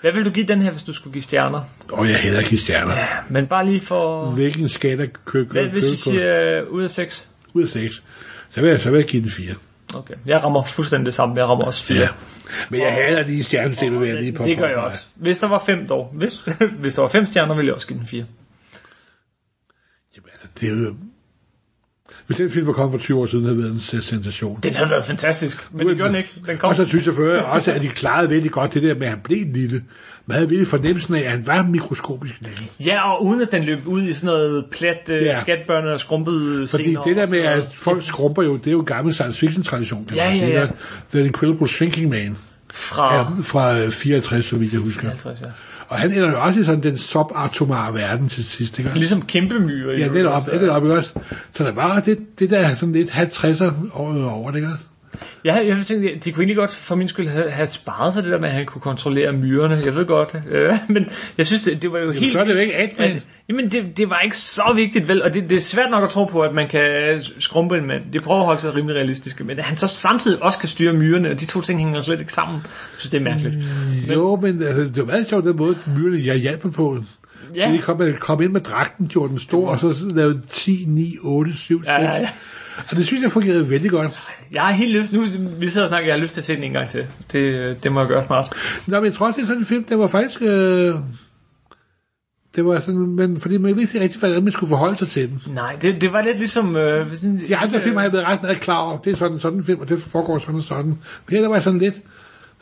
[SPEAKER 1] Hvad vil du give den her, hvis du skulle give stjerner?
[SPEAKER 2] Og jeg hedder ikke stjerner. Ja.
[SPEAKER 1] Men bare lige for...
[SPEAKER 2] Hvilken skala kø, kø,
[SPEAKER 1] Hvad, hvis vi siger øh, ud af 6?
[SPEAKER 2] Ud af 6. Så vil jeg, så vil jeg give den 4.
[SPEAKER 1] Okay. Jeg rammer fuldstændig det samme. Jeg rammer også 4.
[SPEAKER 2] Ja. Men jeg hader de stjernesystemer, vil jeg lige på.
[SPEAKER 1] det gør jeg også. Hvis der var 5 dog. Hvis, [LAUGHS] hvis der var 5 stjerner, ville jeg også give den 4.
[SPEAKER 2] Jamen, altså, det er jo... Hvis den film var kommet for 20 år siden, havde det været en se- sensation.
[SPEAKER 1] Den havde været fantastisk, men det gjorde den ikke. Den kom.
[SPEAKER 2] Og så synes jeg for også, at de klarede vældig godt det der med, at han blev lille. Man havde virkelig fornemmelsen af, at han var mikroskopisk lille.
[SPEAKER 1] Ja, og uden at den løb ud i sådan noget plat øh,
[SPEAKER 2] Ja.
[SPEAKER 1] skatbørn og skrumpede
[SPEAKER 2] Fordi
[SPEAKER 1] scener
[SPEAKER 2] det der med, at folk skrumper jo, det er jo gammel science fiction tradition, kan
[SPEAKER 1] Ja,
[SPEAKER 2] man
[SPEAKER 1] ja,
[SPEAKER 2] sige.
[SPEAKER 1] ja.
[SPEAKER 2] The Incredible Shrinking Man
[SPEAKER 1] Fra
[SPEAKER 2] ja, fra øh, 64, så vidt jeg husker.
[SPEAKER 1] 50, ja.
[SPEAKER 2] Og han ender jo også i sådan den subatomare verden til sidst, ikke?
[SPEAKER 1] Ligesom kæmpe myrer.
[SPEAKER 2] Ja, det er op, det er op, ikke også? Så der var det, det der sådan lidt 50'er over, over ikke også?
[SPEAKER 1] Ja, jeg tænkte, de kunne egentlig godt for min skyld have, have sparet sig det der med, at han kunne kontrollere myrerne. Jeg ved godt. Øh, [LAUGHS] men jeg synes, det, det var jo
[SPEAKER 2] Jamen,
[SPEAKER 1] helt...
[SPEAKER 2] så er det jo ikke Ant-Man.
[SPEAKER 1] at- Jamen, det, det var ikke så vigtigt, vel? Og det, det er svært nok at tro på, at man kan skrumpe en mand. Det prøver at holde sig rimelig realistiske. Men at han så samtidig også kan styre myrerne, og de to ting hænger slet ikke sammen. Jeg synes, det er mærkeligt.
[SPEAKER 2] Jo, men altså, det var meget sjovt, den måde, myrerne jeg hjalp på.
[SPEAKER 1] Ja.
[SPEAKER 2] De kom, kom ind med dragten, gjorde den stor, og så lavede 10, 9, 8, 7, 6.
[SPEAKER 1] Ja, ja, ja.
[SPEAKER 2] Og det synes jeg fungerede vældig godt.
[SPEAKER 1] Jeg har helt lyst... Nu vi sidder og snakker, jeg har lyst til at se den en gang til. Det, det må jeg gøre snart.
[SPEAKER 2] Nå, men jeg tror det er sådan en film, der var faktisk... Øh, det var sådan, men fordi man vidste ikke rigtig, hvordan man skulle forholde sig til den.
[SPEAKER 1] Nej, det, det var lidt ligesom... Øh, sådan,
[SPEAKER 2] De andre film har jeg været ret meget klar over. Det er sådan sådan en film, og det foregår sådan og sådan. Men her der var sådan lidt...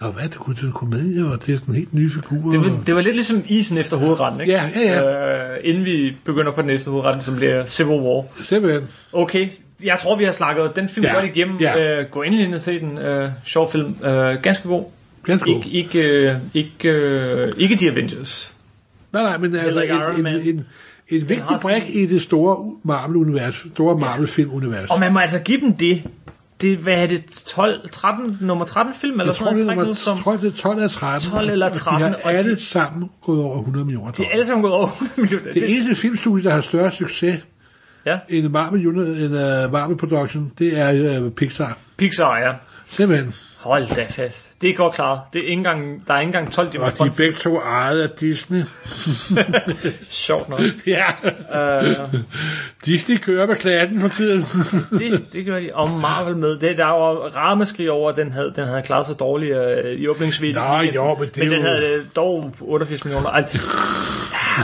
[SPEAKER 2] Nå, hvad er det? kunne- Det er en komedie, og det er sådan helt nye figurer.
[SPEAKER 1] Det var, det var lidt ligesom isen efter hovedretten, ikke?
[SPEAKER 2] Ja, ja, ja.
[SPEAKER 1] Øh, inden vi begynder på den næste hovedretten, som bliver Civil War.
[SPEAKER 2] Simpelthen.
[SPEAKER 1] Okay, jeg tror, vi har snakket den film
[SPEAKER 2] Ja,
[SPEAKER 1] godt igennem.
[SPEAKER 2] ja.
[SPEAKER 1] Øh, gå endelig ind og se den. Øh, sjov film. Øh, ganske god.
[SPEAKER 2] Ganske god.
[SPEAKER 1] Ikke, ikke, øh, ikke, øh, ikke The Avengers.
[SPEAKER 2] Nej, nej, men altså en,
[SPEAKER 1] Man.
[SPEAKER 2] en, en, en vigtig brik i det store Marvel-univers, store Marvel-film-univers.
[SPEAKER 1] Og man må altså give dem det. Det, hvad er det, 12, 13, nummer 13 film, eller
[SPEAKER 2] Jeg
[SPEAKER 1] sådan
[SPEAKER 2] tror, det
[SPEAKER 1] noget,
[SPEAKER 2] er,
[SPEAKER 1] som...
[SPEAKER 2] tror, det er 12 eller 13.
[SPEAKER 1] 12 eller
[SPEAKER 2] og De
[SPEAKER 1] 13,
[SPEAKER 2] har
[SPEAKER 1] og de-
[SPEAKER 2] alle sammen gået over 100 millioner
[SPEAKER 1] De er alle sammen gået over 100 millioner.
[SPEAKER 2] Det eneste filmstudie, der har større succes
[SPEAKER 1] Ja,
[SPEAKER 2] end Marvel, uni- end, uh, Marvel Production, det er uh, Pixar.
[SPEAKER 1] Pixar, ja.
[SPEAKER 2] Simpelthen.
[SPEAKER 1] Hold da fast. Det er godt klaret. Det er ikke engang, der er ikke engang 12
[SPEAKER 2] Og de er begge to ejet af Disney. [LAUGHS]
[SPEAKER 1] Sjovt nok. [LAUGHS]
[SPEAKER 2] Ja.
[SPEAKER 1] Uh,
[SPEAKER 2] Disney kører med klatten for tiden. [LAUGHS]
[SPEAKER 1] det, det gør de. Og Marvel med. Det, der var rammeskrig over, at den havde, den havde klaret sig dårligt øh, i åbningsvideoen.
[SPEAKER 2] Nå, jo, men det
[SPEAKER 1] men den
[SPEAKER 2] jo-
[SPEAKER 1] havde øh, dog 88 millioner. Ej,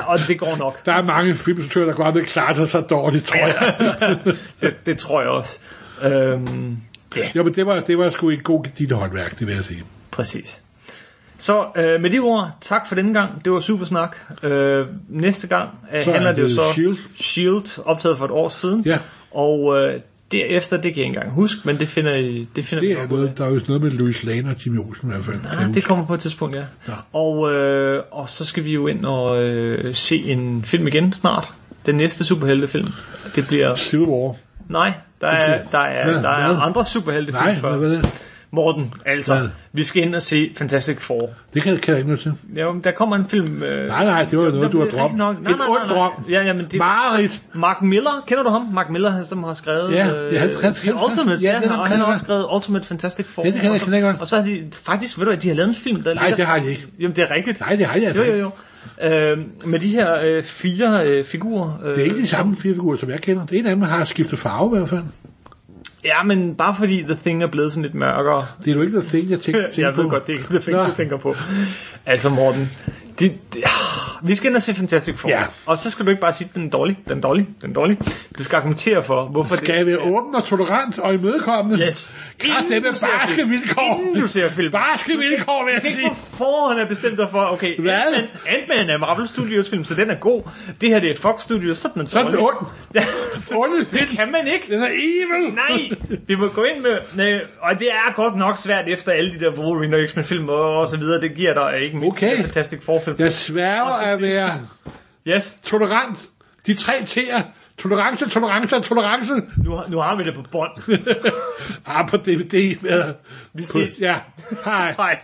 [SPEAKER 1] og det går nok.
[SPEAKER 2] Der er mange filmstruktører, der godt vil klare sig så dårligt, tror jeg.
[SPEAKER 1] det, det tror jeg også. Øhm, ja,
[SPEAKER 2] Jo, men det var, det var sgu et god dit håndværk, det vil jeg sige.
[SPEAKER 1] præcis. Så øh, med de ord, tak for denne gang. Det var super snak. Øh, næste gang øh,
[SPEAKER 2] Så er
[SPEAKER 1] handler det jo
[SPEAKER 2] det
[SPEAKER 1] så
[SPEAKER 2] S.H.I.E.L.D..
[SPEAKER 1] Shield, optaget for et år siden.
[SPEAKER 2] Ja.
[SPEAKER 1] Og øh, derefter, det kan jeg ikke engang huske, men det finder I, det finder
[SPEAKER 2] Det er noget, der er jo noget med Louis Lane og Jimmy Olsen i hvert fald.
[SPEAKER 1] Ja, det kommer på et tidspunkt, ja.
[SPEAKER 2] Ja.
[SPEAKER 1] Og, øh, og så skal vi jo ind og øh, se en film igen snart. Den næste superheltefilm. Det bliver...
[SPEAKER 2] Civil War.
[SPEAKER 1] Nej, der er, der er,
[SPEAKER 2] Hvad?
[SPEAKER 1] der er
[SPEAKER 2] Hvad?
[SPEAKER 1] andre superheltefilm
[SPEAKER 2] Nej,
[SPEAKER 1] før.
[SPEAKER 2] hvad det?
[SPEAKER 1] Morten, altså.
[SPEAKER 2] Hvad?
[SPEAKER 1] Vi skal ind og se Fantastic Four.
[SPEAKER 2] Det kan, kan jeg ikke noget til.
[SPEAKER 1] Ja, men der kommer en film... Øh,
[SPEAKER 2] Nej, nej, det var jo noget, du har
[SPEAKER 1] det er
[SPEAKER 2] drømt.
[SPEAKER 1] Nok. Nej,
[SPEAKER 2] En ond drøm.
[SPEAKER 1] Ja, jamen, det,
[SPEAKER 2] Marit!
[SPEAKER 1] Mark Miller, kender du ham? Mark Miller, som har skrevet
[SPEAKER 2] Ja, ja, han- han- han-
[SPEAKER 1] Ultimate,
[SPEAKER 2] ja,
[SPEAKER 1] ja,
[SPEAKER 2] det er
[SPEAKER 1] og han har
[SPEAKER 2] han-
[SPEAKER 1] også skrevet Ultimate Fantastic Four.
[SPEAKER 2] Ja, det kan jeg godt.
[SPEAKER 1] Og så har de faktisk, ved du hvad, de har lavet en film, der
[SPEAKER 2] Nej,
[SPEAKER 1] ligger-
[SPEAKER 2] det har de ikke.
[SPEAKER 1] Jamen, det er rigtigt.
[SPEAKER 2] Nej, det har jeg altså
[SPEAKER 1] Jo, jo,
[SPEAKER 2] ikke.
[SPEAKER 1] jo. Øh, med de her øh, fire øh, figurer. Øh,
[SPEAKER 2] Det er ikke de samme fire figurer, som jeg kender. Det ene af dem har skiftet farve i hvert fald.
[SPEAKER 1] Ja, men bare fordi The Thing er blevet sådan lidt mørkere.
[SPEAKER 2] Det er jo ikke noget ting, [LAUGHS] jeg tænker, tænker
[SPEAKER 1] Jeg
[SPEAKER 2] på.
[SPEAKER 1] ved godt, det er ikke The Thing,
[SPEAKER 2] Nå.
[SPEAKER 1] du tænker på. Altså, Morten, det, det, Vi skal ind og se Fantastic Four.
[SPEAKER 2] Ja.
[SPEAKER 1] Og så skal du ikke bare sige, den er dårlig, den er dårlig, den er dårlig. Du skal argumentere for, hvorfor
[SPEAKER 2] Skal jeg være åben og tolerant og imødekommende?
[SPEAKER 1] Yes.
[SPEAKER 2] Kraft det med
[SPEAKER 1] du
[SPEAKER 2] barske vilkår.
[SPEAKER 1] Inden du ser film.
[SPEAKER 2] Barske vilkår, vil
[SPEAKER 1] Du
[SPEAKER 2] jeg
[SPEAKER 1] kan
[SPEAKER 2] sige.
[SPEAKER 1] ikke på forhånd have bestemt dig for, okay,
[SPEAKER 2] Hvad?
[SPEAKER 1] Ant-Man, Ant-Man er Marvel Studios film, så den er god. Det her det er et Fox Studio, så den er
[SPEAKER 2] Så er den
[SPEAKER 1] dårlig.
[SPEAKER 2] ond. [LAUGHS]
[SPEAKER 1] Det kan man ikke.
[SPEAKER 2] Den er evil.
[SPEAKER 1] Nej, vi må gå ind med, med, og det er godt nok svært efter alle de der Wolverine og X-Men film og, og så videre, det giver dig ikke mindst
[SPEAKER 2] Okay.
[SPEAKER 1] en Fantastic Four film.
[SPEAKER 2] Jeg sværger at være
[SPEAKER 1] Yes,
[SPEAKER 2] tolerant. De tre T'er. Tolerance, tolerance og tolerance.
[SPEAKER 1] nu, nu har vi det på bånd. [LAUGHS]
[SPEAKER 2] Ah, på DVD. Ja.
[SPEAKER 1] Vi ses.
[SPEAKER 2] Ja. Hej.
[SPEAKER 1] Hej.